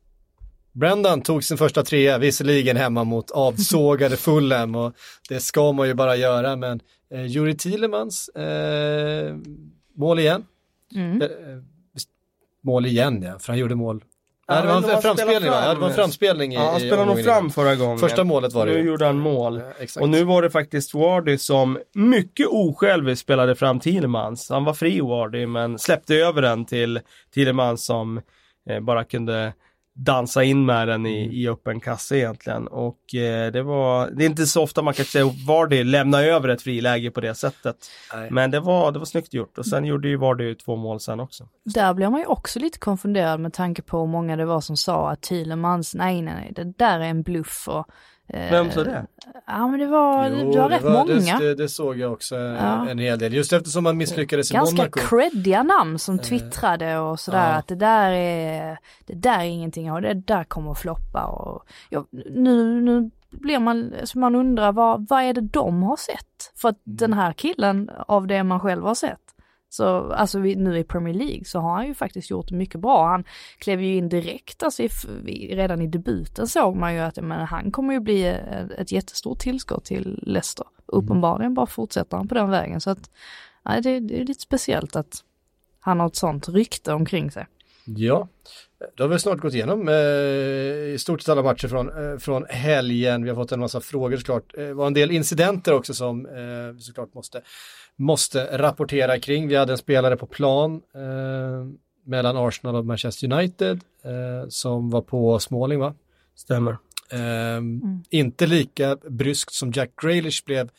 Brendan tog sin första trea, visserligen hemma mot avsågade *laughs* Fulham och det ska man ju bara göra, men eh, Juri Thielemans, eh, mål igen. Mm. Eh, mål igen ja, för han gjorde mål Nej, det var en framspelning va? Ja, det var en fram. framspelning i Ja, han spelade nog fram förra gången. Första målet var det Nu gjorde han mål. Exakt. Och nu var det faktiskt Wardy som mycket osjälviskt spelade fram Thielemans. Han var fri Wardy men släppte över den till Thielemans som eh, bara kunde dansa in med den i, Mm. i öppen kasse egentligen. Och eh, det var, det är inte så ofta man kan säga Vardy lämna över ett friläge på det sättet. Nej. Men det var, det var snyggt gjort och sen gjorde ju Vardy två mål sen också. Där blir man ju också lite konfunderad med tanke på hur många det var som sa att Thielemans, nej nej nej, det där är en bluff och Vem sa det? Ja men det var, Jo, det var det rätt var- många. Det, det, det såg jag också eh, Ja. en hel del. Just eftersom man misslyckades i Ganska Monaco. creddiga namn som twittrade och sådär ja. att det där är, det där är ingenting och det där kommer att floppa och ja, nu, nu blir man, alltså man undrar vad, vad är det de har sett? För att den här killen av det man själv har sett så alltså nu i Premier League så har han ju faktiskt gjort mycket bra. Han klev ju in direkt, alltså i, redan i debuten såg man ju att men, han kommer ju bli ett, ett jättestort tillskott till Leicester. Uppenbarligen bara fortsätter han på den vägen så att nej, det, det är lite speciellt att han har ett sånt rykte omkring sig. Ja, då har vi snart gått igenom eh, i stort sett alla matcher från, eh, från helgen. Vi har fått en massa frågor såklart. Eh, Det var en del incidenter också som eh, vi såklart måste, måste rapportera kring. Vi hade en spelare på plan eh, mellan Arsenal och Manchester United eh, som var på Småling va? Stämmer. Ehm, Inte lika bryskt som Jack Grealish blev,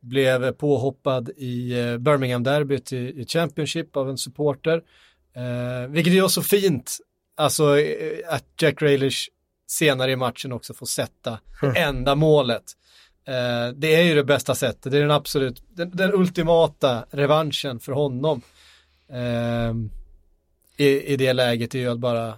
blev påhoppad i Birmingham-derbyt i, i Championship av en supporter. Eh, vilket är så fint, alltså eh, att Jack Grealish senare i matchen också får sätta det enda målet. Eh, det är ju det bästa sättet, det är den absolut, den, den ultimata revanschen för honom. Ehm, i, I det läget är ju att bara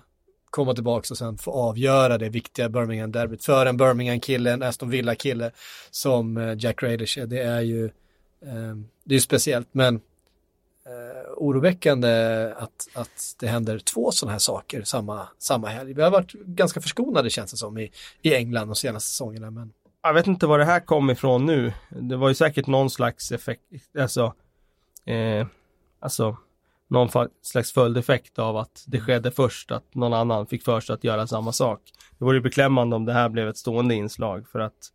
komma tillbaka och sen få avgöra det viktiga Birmingham-derbyt för en Birmingham-kille, en Aston Villa-kille som eh, Jack Grealish är. Det är ju eh, det är ju speciellt, men eh, oroväckande att, att det händer två sådana här saker samma, samma helg. Vi har varit ganska förskonade känns det som i, i England de senaste säsongerna, men Jag vet inte var det här kom ifrån nu. Det var ju säkert någon slags effekt, alltså, eh, alltså någon slags följdeffekt av att det skedde först, att någon annan fick för sig att göra samma sak. Det vore ju beklämmande om det här blev ett stående inslag för att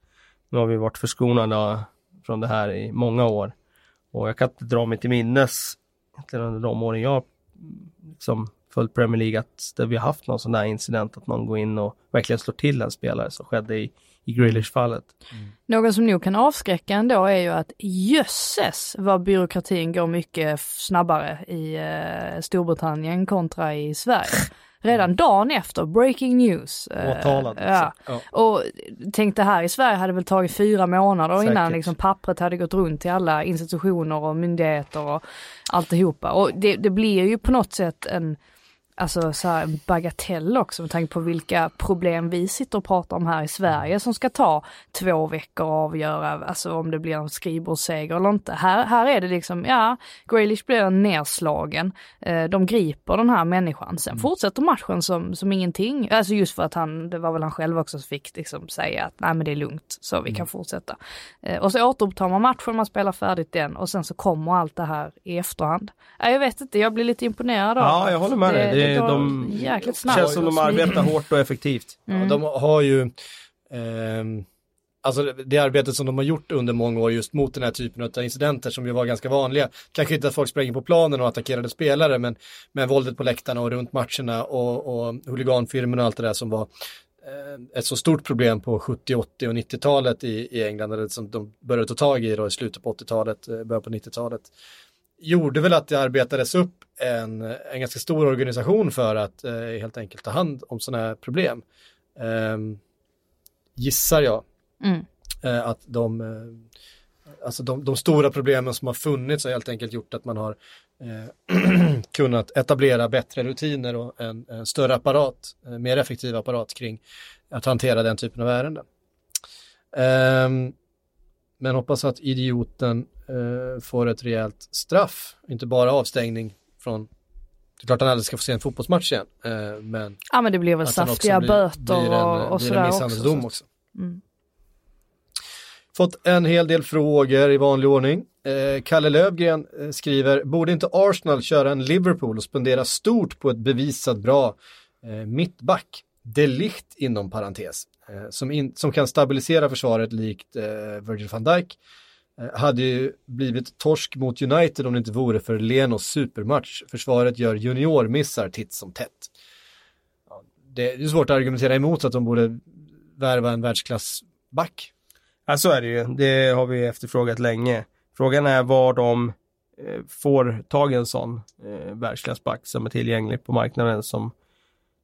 nu har vi varit förskonade från det här i många år. Och jag kan inte dra mig till minnes, egentligen under de åren jag liksom följt Premier League, att där vi har haft någon sån där incident, att någon går in och verkligen slår till en spelare som skedde i, i Grealish-fallet. Mm. Något som nog kan avskräcka ändå är ju att jösses vad byråkratin går mycket snabbare i eh, Storbritannien kontra i Sverige. Redan dagen efter, breaking news. eh, Åtalad, Ja. alltså. Ja. Och tänk det här i Sverige hade väl tagit fyra månader Säkert. innan liksom pappret hade gått runt till alla institutioner och myndigheter och alltihopa. Och det, det blir ju på något sätt en, alltså så här en bagatell också med tanke på vilka problem vi sitter och pratar om här i Sverige som ska ta två veckor att avgöra, alltså om det blir en skrivbordsseger eller inte. Här, här är det liksom, ja, Grealish blir nedslagen, eh, de griper den här människan, sen fortsätter matchen som, som ingenting, alltså just för att han, det var väl han själv också som fick liksom säga att nej men det är lugnt, så vi kan fortsätta. Eh, och så återupptar man matchen, man spelar färdigt den och sen så kommer allt det här i efterhand. Ja, jag vet inte, jag blir lite imponerad av Ja, jag håller med dig. Det, går de, jäkligt snabbt. känns som de smidigt. arbetar hårt och effektivt. *laughs* Mm. Ja, de har ju, ehm, alltså det, arbetet som de har gjort under många år just mot den här typen av incidenter som ju var ganska vanliga. Kanske inte att folk spränger på planen och attackerade spelare, men, men våldet på läktarna och runt matcherna och, och huliganfilmerna och allt det där som var eh, ett så stort problem på 70, 80 och 90-talet i, i England, eller som de började ta tag i då i slutet på 80-talet, eh, början på 90-talet gjorde väl att det arbetades upp en, en ganska stor organisation för att eh, helt enkelt ta hand om sådana här problem. Ehm, gissar jag Mm. eh, att de, eh, alltså de, de stora problemen som har funnits har helt enkelt gjort att man har eh, *clears throat* kunnat etablera bättre rutiner och en, en större apparat, eh, mer effektiv apparat kring att hantera den typen av ärenden. Ehm, men hoppas att idioten eh, får ett rejält straff, inte bara avstängning från det är klart han aldrig ska få se en fotbollsmatch igen, eh, men Ja men det blir väl saftiga blir- böter blir en, och, sådär också. så- också. Mm. Fått en hel del frågor i vanlig ordning. Eh, Kalle Lövgren eh, skriver, borde inte Arsenal köra en Liverpool och spendera stort på ett bevisat bra eh, mittback, Delicht inom parentes, eh, som, in, som kan stabilisera försvaret likt eh, Virgil van Dijk, Eh, hade ju blivit torsk mot United om det inte vore för Lenos supermatch. Försvaret gör juniormissar titt som tätt. Det är svårt att argumentera emot att de borde värva en världsklassback. Ja, så är det ju. Det har vi efterfrågat länge. Frågan är var de eh, får tag i en sån eh, världsklassback som är tillgänglig på marknaden som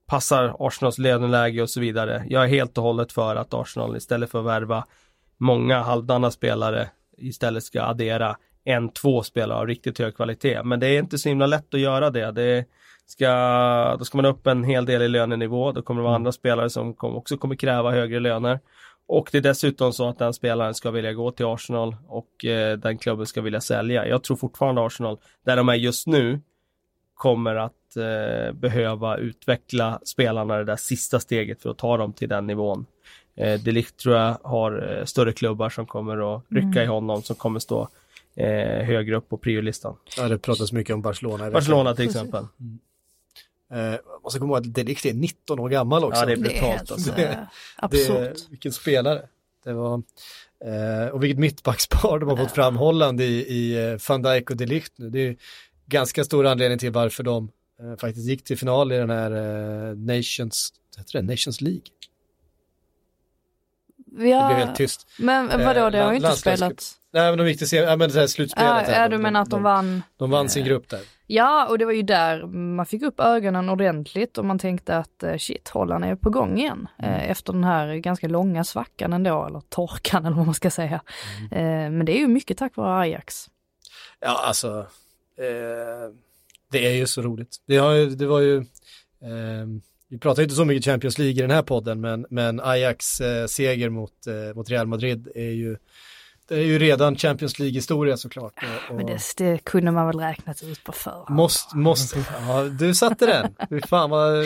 passar Arsenals löneläge och så vidare. Jag är helt och hållet för att Arsenal istället för att värva många halvdana spelare istället ska addera en, två spelare av riktigt hög kvalitet. Men det är inte så himla lätt att göra det. det ska, då ska man upp en hel del i lönenivå. Då kommer det vara andra spelare som också kommer kräva högre löner. Och det är dessutom så att den spelaren ska vilja gå till Arsenal och eh, den klubben ska vilja sälja. Jag tror fortfarande Arsenal, där de är just nu, kommer att eh, behöva utveckla spelarna det där sista steget för att ta dem till den nivån. Eh, Delict tror jag har eh, större klubbar som kommer att rycka mm. i honom, som kommer stå eh, högre upp på priolistan. Ja, det pratas mycket om Barcelona. Barcelona till exempel. Mm. Eh, måste komma ihåg att Delict är 19 år gammal också. Ja, det är brutalt. Alltså. Det, absurt. vilken spelare. Det var, eh, och vilket mittbackspar de har fått fram Holland i, i eh, van Dijk och Delict nu. Det är ganska stor anledning till varför de eh, faktiskt gick till final i den här eh, Nations, heter det, Nations League. Ja, det blev helt tyst. Men vadå, det har ju inte spelat. Nej men de gick till ja, men det här slutspelet. Ja, ja du menar att de, de vann? De vann sin grupp där. Ja, och det var ju där man fick upp ögonen ordentligt och man tänkte att eh, shit, Holland är på gång igen. Mm. Eh, efter den här ganska långa svackan ändå, eller torkan *laughs* eller vad man ska säga. Mm. Men det är ju mycket tack vare Ajax. Ja, alltså, eh, det är ju så roligt. Det, har, det var ju, eh, vi pratar inte så mycket Champions League i den här podden, men, men Ajax eh, seger mot, eh, mot Real Madrid är ju det är ju redan Champions League-historia såklart. Och, Men det, det, kunde man väl räknat ut på förhand. Måste, måste, ja, du satte den. *laughs* Fy fan vad...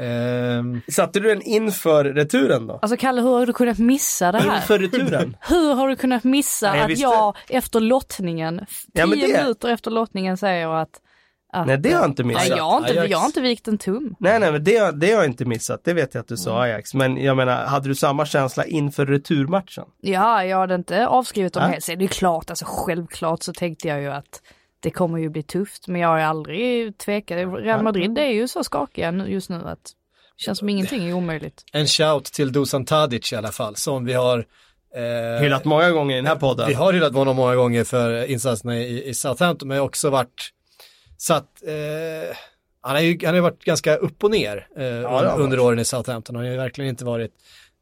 Ehm... Satte du den inför returen då? Alltså Kalle, hur har du kunnat missa det här? Inför returen? *laughs* hur har du kunnat missa Nej, jag att jag efter lottningen, tio ja, det... minuter efter lottningen säger att att, nej det har jag inte missat. Nej, jag, har inte, jag har inte vikt en tum. Nej nej men det, det har jag inte missat, det vet jag att du sa. Ajax. Men jag menar, hade du samma känsla inför returmatchen? Ja, jag hade inte avskrivit dem äh? helt. Det är klart, alltså självklart så tänkte jag ju att det kommer ju bli tufft. Men jag har aldrig tvekat. Real Madrid är ju så skakiga just nu att det känns som ingenting är omöjligt. En shout till Dusan Tadic i alla fall, som vi har Eh, hyllat många gånger i den här podden. Vi har hyllat honom många gånger för insatserna i, i Southampton, men också varit så att eh, han har ju han har varit ganska upp och ner eh, ja, under åren i Southampton. Han har ju verkligen inte varit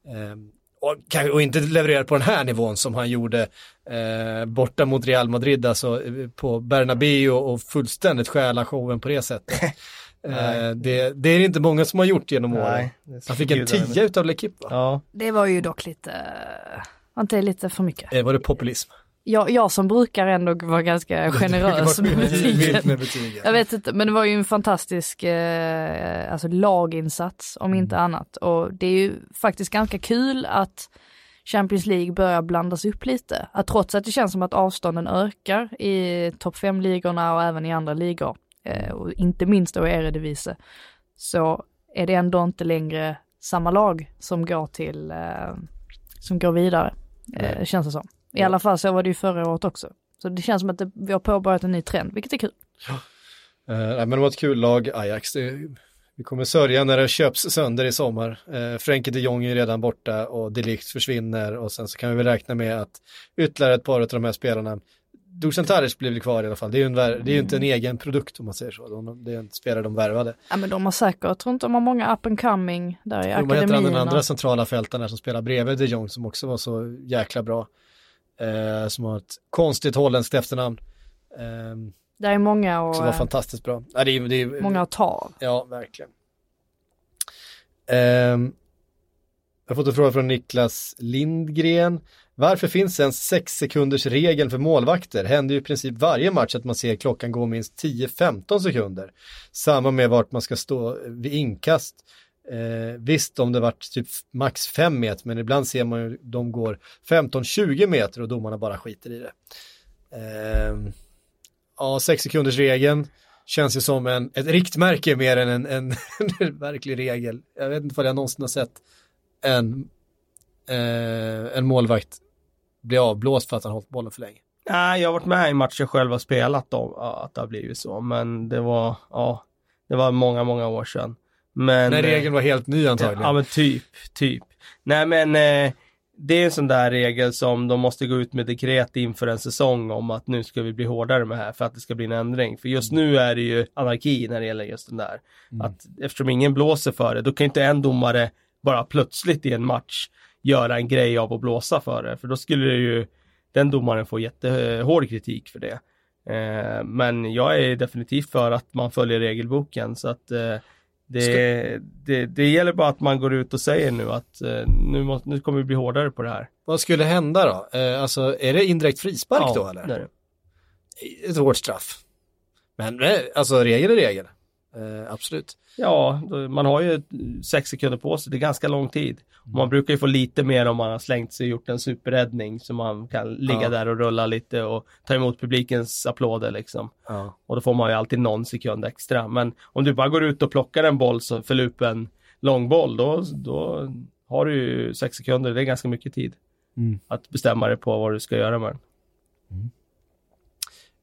eh, och, och, inte levererat på den här nivån som han gjorde eh, borta mot Real Madrid, alltså eh, på Bernabéu och fullständigt stjäla showen på det sättet. *laughs* eh, det, det, är inte många som har gjort genom åren. Han fick en tia utav L'Equipe va? Ja. Det var ju dock lite, var inte lite för mycket? Var det populism? Jag, jag som brukar ändå vara ganska *laughs* generös med betygen. Jag vet inte, men det var ju en fantastisk eh, alltså laginsats om mm. inte annat. Och det är ju faktiskt ganska kul att Champions League börjar blandas upp lite. Att trots att det känns som att avstånden ökar i topp 5-ligorna och även i andra ligor, eh, och inte minst då i Eredivisie, så är det ändå inte längre samma lag som går till, eh, som går vidare, eh, känns det som. I alla fall så var det ju förra året också. Så det känns som att det, vi har påbörjat en ny trend, vilket är kul. Ja. Uh, men det var ett kul lag, Ajax. Det, vi kommer sörja när det köps sönder i sommar. Uh, Frenkie de Jong är redan borta och Delict försvinner och sen så kan vi väl räkna med att ytterligare ett par av de här spelarna Dusan Tadic blir väl kvar i alla fall. Det är ju, en, det är ju inte en egen produkt om man säger så. De, det är en spelare de värvade. Ja men de har säkert, jag tror inte de har många up and coming där i akademierna. Vad heter den andra centrala fältaren som spelar bredvid de Jong som också var så jäkla bra eh, som har ett konstigt holländskt efternamn. Eh, det är många och... Som var fantastiskt bra. Ja, det är, det är, många att ta. Ja, verkligen. Eh, jag har fått en fråga från Niklas Lindgren. Varför finns ens 6 sekunders regeln för målvakter? Händer ju i princip varje match att man ser klockan gå minst 10-15 sekunder. Samma med vart man ska stå vid inkast. Eh, visst om det varit typ max 5 meter, men ibland ser man ju de går 15-20 meter och domarna bara skiter i det. Eh, ja, 6 sekunders regeln. känns ju som en, ett riktmärke mer än en, en, *laughs* en verklig regel. Jag vet inte vad jag någonsin har sett en, eh, en målvakt bli avblåst för att han hållit bollen för länge. Nej, jag har varit med i matcher själv och spelat då, att det har blivit så, men det var, ja, det var många, många år sedan. Men, När regeln var helt ny antagligen. Ja, men typ, typ. Nej, men eh, det är en sån där regel som de måste gå ut med dekret inför en säsong om att nu ska vi bli hårdare med det här för att det ska bli en ändring. För just nu är det ju anarki när det gäller just den där. Mm. Att eftersom ingen blåser för det, då kan inte en domare bara plötsligt i en match göra en grej av att blåsa för det. För då skulle det ju den domaren få jättehård kritik för det. Eh, men jag är definitivt för att man följer regelboken så att eh, det, det, det gäller bara att man går ut och säger nu att eh, nu, måste, nu kommer vi bli hårdare på det här. Vad skulle hända då? Eh, alltså är det indirekt frispark ja, då eller? Det är det. Ett hårt straff. Men eh, alltså regel är regel. Eh, absolut. Ja, då, man har ju sex sekunder på sig, det är ganska lång tid. Mm. Man brukar ju få lite mer om man har slängt sig och gjort en superräddning så man kan ligga ja. där och rulla lite och ta emot publikens applåder liksom. Ja. Och då får man ju alltid någon sekund extra. Men om du bara går ut och plockar en boll som förlupen lång boll, då, då har du ju sex sekunder, det är ganska mycket tid. Mm. Att bestämma dig på vad du ska göra med den. Mm.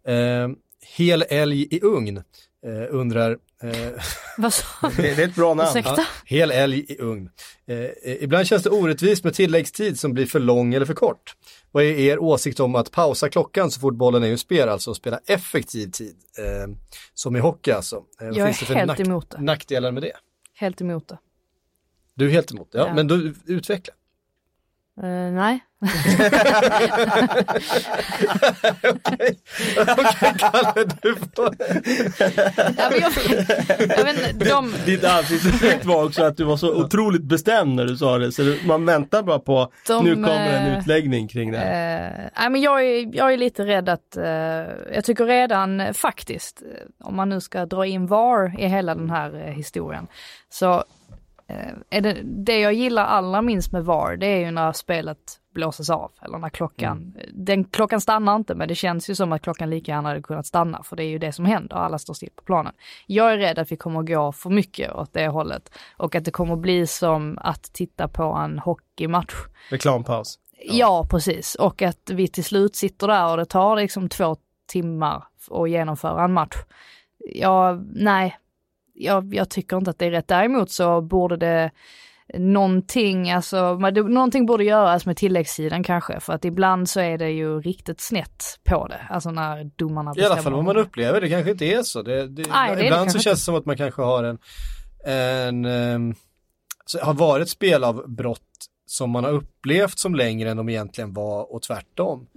Eh, hel älg i ugn eh, undrar Eh, *laughs* Vad sa du? Det, det, är ett bra namn. Ursäkta? hel älg i ugn. Eh, ibland känns det orättvist med tilläggstid som blir för lång eller för kort. Vad är er åsikt om att pausa klockan så fort bollen är ur spel, alltså spela effektiv tid? Eh, som i hockey alltså. Eh, Jag är helt nack emot det. nackdelar med det? Helt emot det. Du är helt emot det, ja, Ja. men du utveckla. Eh, nej. Okej, Kalle, du får... Ja, men jag, jag vet inte, de, Ditt ansiktsuttryck var också att du var så otroligt bestämd när du sa det. Så man väntar bara på, De, nu kommer en eh, utläggning kring det. här. Eh, nej, men jag, är, jag är lite rädd att, eh, jag tycker redan faktiskt, om man nu ska dra in VAR i hela den här historien, så är det, det jag gillar allra minst med VAR, det är ju när spelet blåses av, eller när klockan, den klockan stannar inte, men det känns ju som att klockan lika gärna hade kunnat stanna, för det är ju det som händer, alla står still på planen. Jag är rädd att vi kommer gå för mycket åt det hållet, och att det kommer bli som att titta på en hockeymatch. Reklampaus. Ja. precis. Och att vi till slut sitter där och det tar liksom två timmar att genomföra en match. Ja, nej, jag, jag tycker inte att det är rätt. Däremot så borde det någonting, alltså någonting borde göras med tilläggssidan kanske, för att ibland så är det ju riktigt snett på det, alltså när domarna I alla fall vad man upplever, det kanske inte är så. Det, det, Nej, det är det ibland så känns det som att man kanske har en, en så har varit spel av brott som man har upplevt som längre än de egentligen var och tvärtom.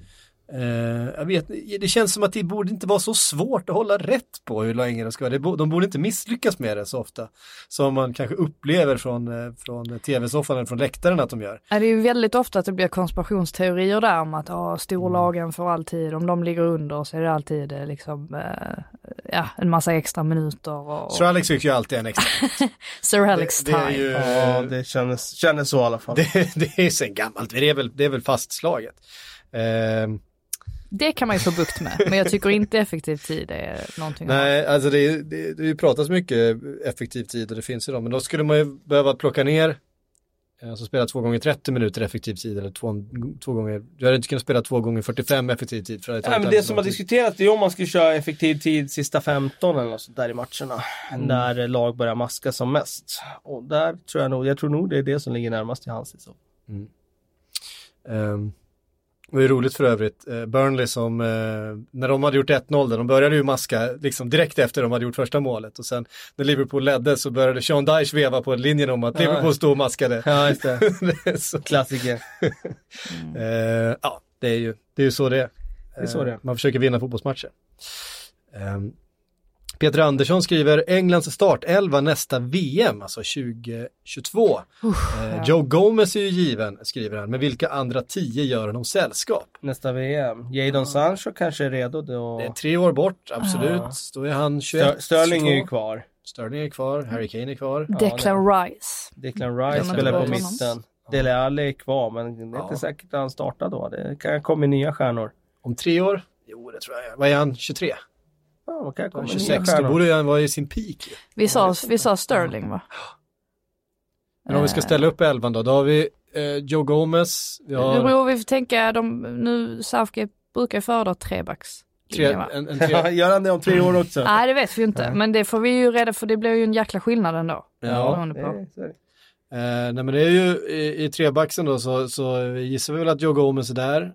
Eh, jag vet, det känns som att det borde inte vara så svårt att hålla rätt på hur länge det ska vara. Det De borde inte misslyckas med det så ofta. Som man kanske upplever från, eh, från tv-soffan eller från läktaren att de gör. Ja, det är ju väldigt ofta att det blir konspirationsteorier där om att ah, storlagen får alltid, om de ligger under så är det alltid eh, liksom, ja, en massa extra minuter och, Så Alex fick ju alltid en extra. *laughs* Sir Alex det, det time. ju, Ja, det kändes, kändes så i alla fall. *laughs* det, det är sen gammalt, det är väl, det är väl fastslaget. Ehm, Det kan man ju få bukt med, men jag tycker inte effektiv tid är någonting. Nej, alltså det, det, det pratas mycket effektiv tid och det finns ju dem, men då skulle man ju behöva plocka ner, alltså spela två gånger 30 minuter effektiv tid eller två, två gånger, du hade inte kunnat spela två gånger 45 effektiv tid för det tagit men det som har diskuterats är om man skulle köra effektiv tid sista 15 eller något sånt där i matcherna. När lag börjar maska som mest. Och där tror jag nog, jag tror nog det är det som ligger närmast till hands. Liksom. Ehm, det var ju roligt för övrigt, eh, Burnley som, eh, när de hade gjort 1-0 där, de började ju maska liksom direkt efter de hade gjort första målet och sen när Liverpool ledde så började Sean Dyche veva på linjen om att Ja. Liverpool stod och maskade. Ja, just det. *laughs* Så, Klassiker. *laughs* eh, ja, det är ju, det är ju så det är. Det är så det är. Man försöker vinna fotbollsmatcher. Peter Andersson skriver Englands startelva nästa VM, alltså 2022. Eh, ja. Joe Gomez är ju given, skriver han, men vilka andra tio gör honom sällskap? Nästa VM. Jadon Sancho kanske är redo då. Det är tre år bort, absolut. Ja. Då är han 21, Stör, Sterling är ju 22. kvar. Sterling är kvar, Harry Kane är kvar. Declan Rice. Declan Rice Glömmer spelar på mitten. Dele Alli är kvar men det är Ja. inte säkert att han startar då. Det kan komma nya stjärnor. Om tre år? Jo, det tror jag. Vad är han? 23? Ja, kan komma 26, då borde han vara i sin peak. Vi sa, vi sa Sterling va? Men om vi ska ställa upp elvan då, då har vi eh, Joe Gomez, vi Det har beror, vi får tänka, de, nu Southgate brukar föredra trebacks. tre, va? en, en *laughs* Ja, tre, gör han det om tre år också? Nej det vet vi inte, men det får vi ju reda för det blir ju en jäkla skillnad ändå. Ja, beroende på. Eh, nej men det är ju i, i trebacksen då så, så gissar vi väl att Joe Gomez är där. Eh,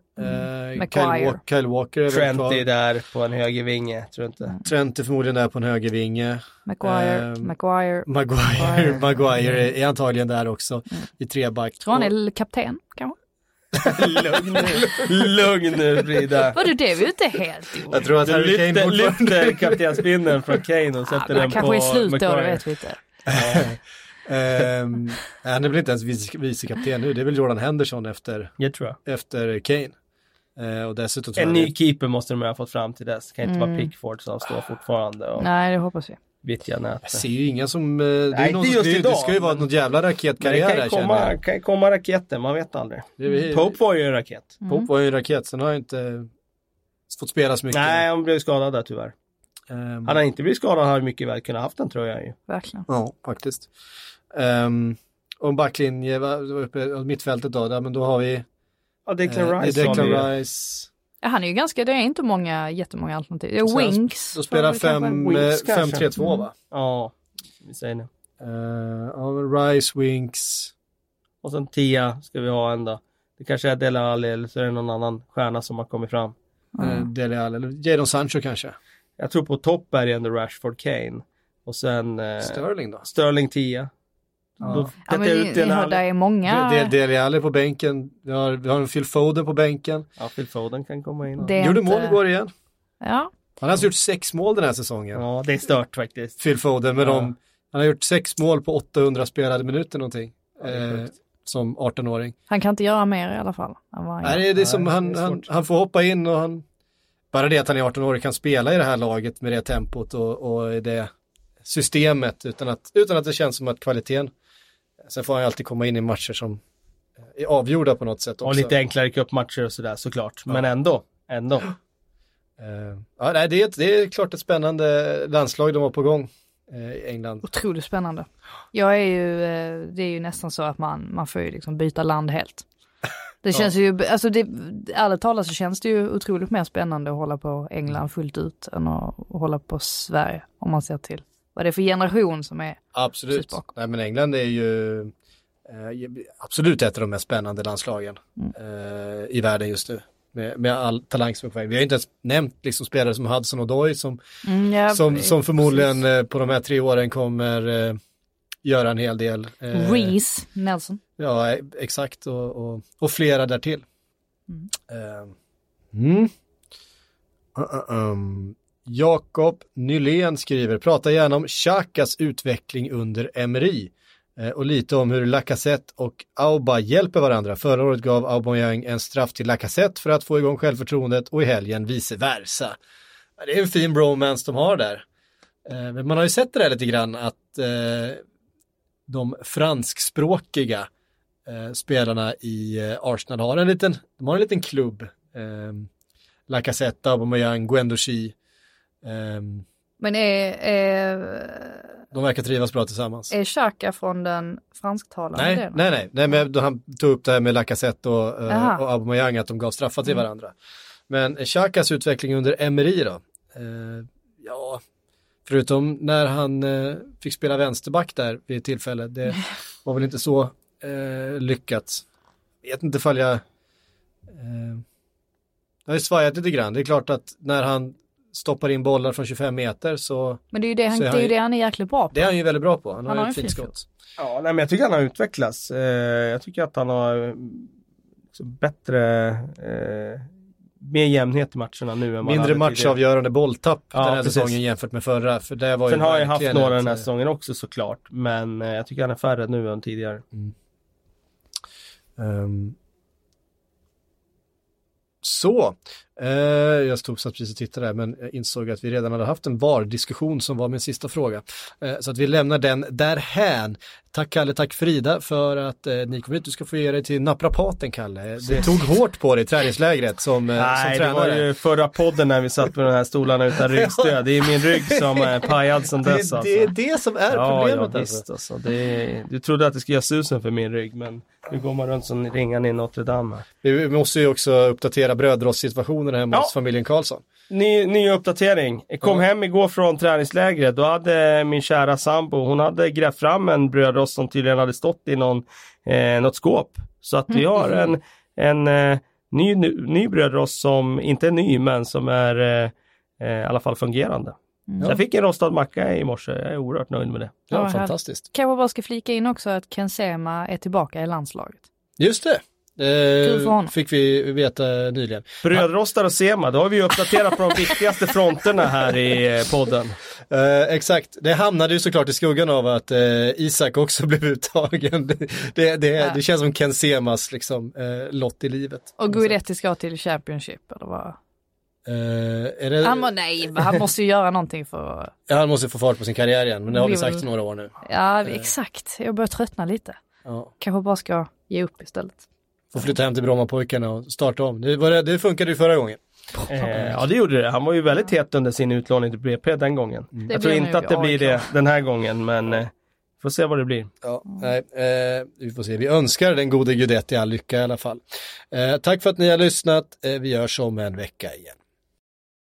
Kyle, Maguire. Walk, Kyle Walker är Trent är där på en högervinge, tror jag inte. Trent är förmodligen där på en högervinge. Maguire, Ehm, Maguire. Maguire, *laughs* Maguire är, är antagligen där också i treback. Tror han är kapten kanske? Lugn nu, lugn nu Frida. *laughs* Var det det vi inte helt gjorde? Jag tror att Du Harry Kane lyfter, lyfter kaptensbindeln från Kane och Ja, sätter men den kanske på är slut då, det Maguire. vet vi inte. *laughs* Ehm, han är väl inte ens vice, vicekapten nu, det är väl Jordan Henderson efter, Jag tror jag. efter Kane. Eh, och dessutom En jag ny keeper måste de ha fått fram till dess. Kan inte vara Mm. Pickford som står fortfarande och Nej, det hoppas vi. vittja Jag nätet. ser ju inga som, eh, det, är Nej, någon just det, det idag, ska ju vara men- något jävla det raketkarriär kan här ju känner komma, jag. kan ju komma raketer, man vet aldrig. Det är- Pope var ju en raket. Pope var ju en raket, sen har jag inte fått spela så mycket. Nej, han blev skadad där tyvärr. Ehm, Hade han inte blivit skadad hade han mycket väl kunnat haft den tror jag ju. Verkligen. Ja, faktiskt. Um, och en backlinje, uppe mittfältet då, där, men då har vi Ja, eh, Declan det är Rice Declan. Rice. Ja, han är ju ganska, det är inte många, jättemånga alternativ. Det är Så han- Winks. Då spelar får vi kanske- fem, Winks eh, kanske. 5-3-2 va? Ja, vi säger det. Uh, ja, Rice, Winks. Och sen tia ska vi ha en då. Det kanske är Dele Alli eller så är det någon annan stjärna som har kommit fram. eh, Dele Alli, eller Jadon Sancho kanske. Jag tror på topp är det ändå Rashford Kane. Och sen eh, Sterling då? Sterling 10. Ja. Ja, men hör, det alla. är många. De- Dele Alli på bänken. Vi har, vi har en Phil Foden på bänken. Ja, Phil Foden kan komma in. Det Gjorde inte- mål igår igen. Ja, Han har alltså gjort sex mål den här säsongen. Ja, det är stört faktiskt. Phil Foden med Ja. dem. Han har gjort sex mål på 800 spelade minuter någonting. Ja, eh, som 18-åring. han kan inte göra mer i alla fall. Nej, det är, det är som Nej, han, det är han, han får hoppa in och han... Bara det att han är 18 år kan spela i det här laget med det tempot och, och det systemet utan att, utan att det känns som att kvaliteten... Sen får han ju alltid komma in i matcher som är avgjorda på något sätt också. Och lite enklare cupmatcher och sådär såklart. Men ändå. Ändå. Eh, ja, nej, det, är, ett- det är klart ett spännande landslag de har på gång eh, i England. Otroligt spännande. Jag är ju, eh, det är ju nästan så att man, man får ju liksom byta land helt. Det *laughs* känns ju, alltså det, ärligt talat så känns det ju otroligt mer spännande att hålla på England fullt ut än att hålla på Sverige. Om man ser till vad det är för generation som är. Absolut. Bakom. Nej, men England är ju eh, absolut ett av de mest spännande landslagen Mm. eh, i världen just nu. Med, med all talang som är på väg. Vi har inte ens nämnt liksom spelare som Hudson Odoi som, Mm, ja, som, som förmodligen eh, på de här tre åren kommer eh, göra en hel del. Eh, Reece Nelson. Ja, exakt och, och, och flera därtill. Mm. Eh, mm. Uh, uh, um. Jakob Nylén skriver, prata gärna om Xhakas utveckling under Emery eh, och lite om hur Lacazette och Auba hjälper varandra. Förra året gav Aubameyang en straff till Lacazette för att få igång självförtroendet och i helgen vice versa. Det är en fin bromance de har där. Eh, men man har ju sett det där lite grann att eh, de franskspråkiga spelarna i Arsenal har en liten, de har en liten klubb. Lacazette, Aubameyang, Guendouchi Eh, Men är, är, de verkar trivas bra tillsammans. är Xhaka från den fransktalande Nej, delen? nej, nej, nej, men han tog upp det här med Lacazette och, eh, Aha. och Aubameyang att de gav straffar till Mm. varandra. Men Xhakas utveckling under Emery då? Eh, ja, förutom när han eh, fick spela vänsterback där vid ett tillfälle, det *laughs* var väl inte så eh, lyckat. Vet inte ifall jag... Eh, det har ju svajat lite grann. Det är klart att när han stoppar in bollar från 25 meter så Men det är ju det han, Så det är ju ju- det han är jäkligt bra på. det är han ju väldigt bra på. Han har, Han ju har ett en fint skott. Ja, nej, men jag tycker han har utvecklats. Eh, jag tycker att han har eh, liksom bättre, eh, mer jämnhet i matcherna nu än Mindre matchavgörande bolltapp Ja, den här precis. säsongen jämfört med förra. För det var Sen ju har jag haft några ett, den här säsongen också såklart. Men eh, jag tycker han är färre nu än tidigare. Ehm. så, Eh, jag stod satt precis och tittade där men jag insåg att vi redan hade haft en VAR-diskussion som var min sista fråga. Eh, så att vi lämnar den därhän. Tack Kalle, tack Frida för att eh, ni kom hit. Du ska få ge dig till naprapaten Kalle. Det tog hårt på dig i träningslägret som, eh, Nej, som det var tränare. ju förra podden när vi satt på de här stolarna *laughs* utan ryggstöd. Det är min rygg som är pajad som dess alltså. det är det som är Ja, problemet ja alltså. visst alltså. Det är, du trodde att det skulle göra susen för min rygg men nu går man runt som ringan i Notre Dame. Vi måste ju också uppdatera brödrostsituationen hemma Ja. hos familjen Karlsson. Ny, ny uppdatering. Jag kom Ja. hem igår från träningslägret. Då hade min kära sambo, hon hade grävt fram en brödrost som tydligen hade stått i någon, eh, något skåp. Så att vi har en, en eh, ny, ny, ny brödrost som inte är ny men som är eh, eh, i alla fall fungerande. Så jag fick en rostad macka i morse. Jag är oerhört nöjd med det. Ja, Ja, fantastiskt. Kanske bara ska flika in också att Ken Sema är tillbaka i landslaget. Just det. Eh, fick vi veta nyligen. Brödrostar och Sema, då har vi ju uppdaterat på de viktigaste fronterna här i eh, podden. Eh, exakt, det hamnade ju såklart i skuggan av att eh, Isak också *laughs* blev uttagen. Det, det, det, Ja. det känns som Ken Semas liksom, eh, lott i livet. Och Guidetti ska till Championship eller vad? Eh, är det, Han var nej, men han måste ju göra någonting för ja, han måste få fart på sin karriär igen, men det har vi sagt i några år nu. Ja, exakt. Jag börjar tröttna lite. Ja. Kanske bara ska ge upp istället. Får flytta hem till Brommapojkarna och starta om. Det, var, det- funkade ju förra gången. Eh, ja det gjorde det. Han var ju väldigt het under sin utlåning till BP den gången. Det Jag tror inte att det blir det den här gången men eh, får se vad det blir. Ja, nej, eh, vi får se. Vi önskar den gode Guidetti all lycka i alla fall. Eh, tack för att ni har lyssnat. Eh, vi görs om en vecka igen.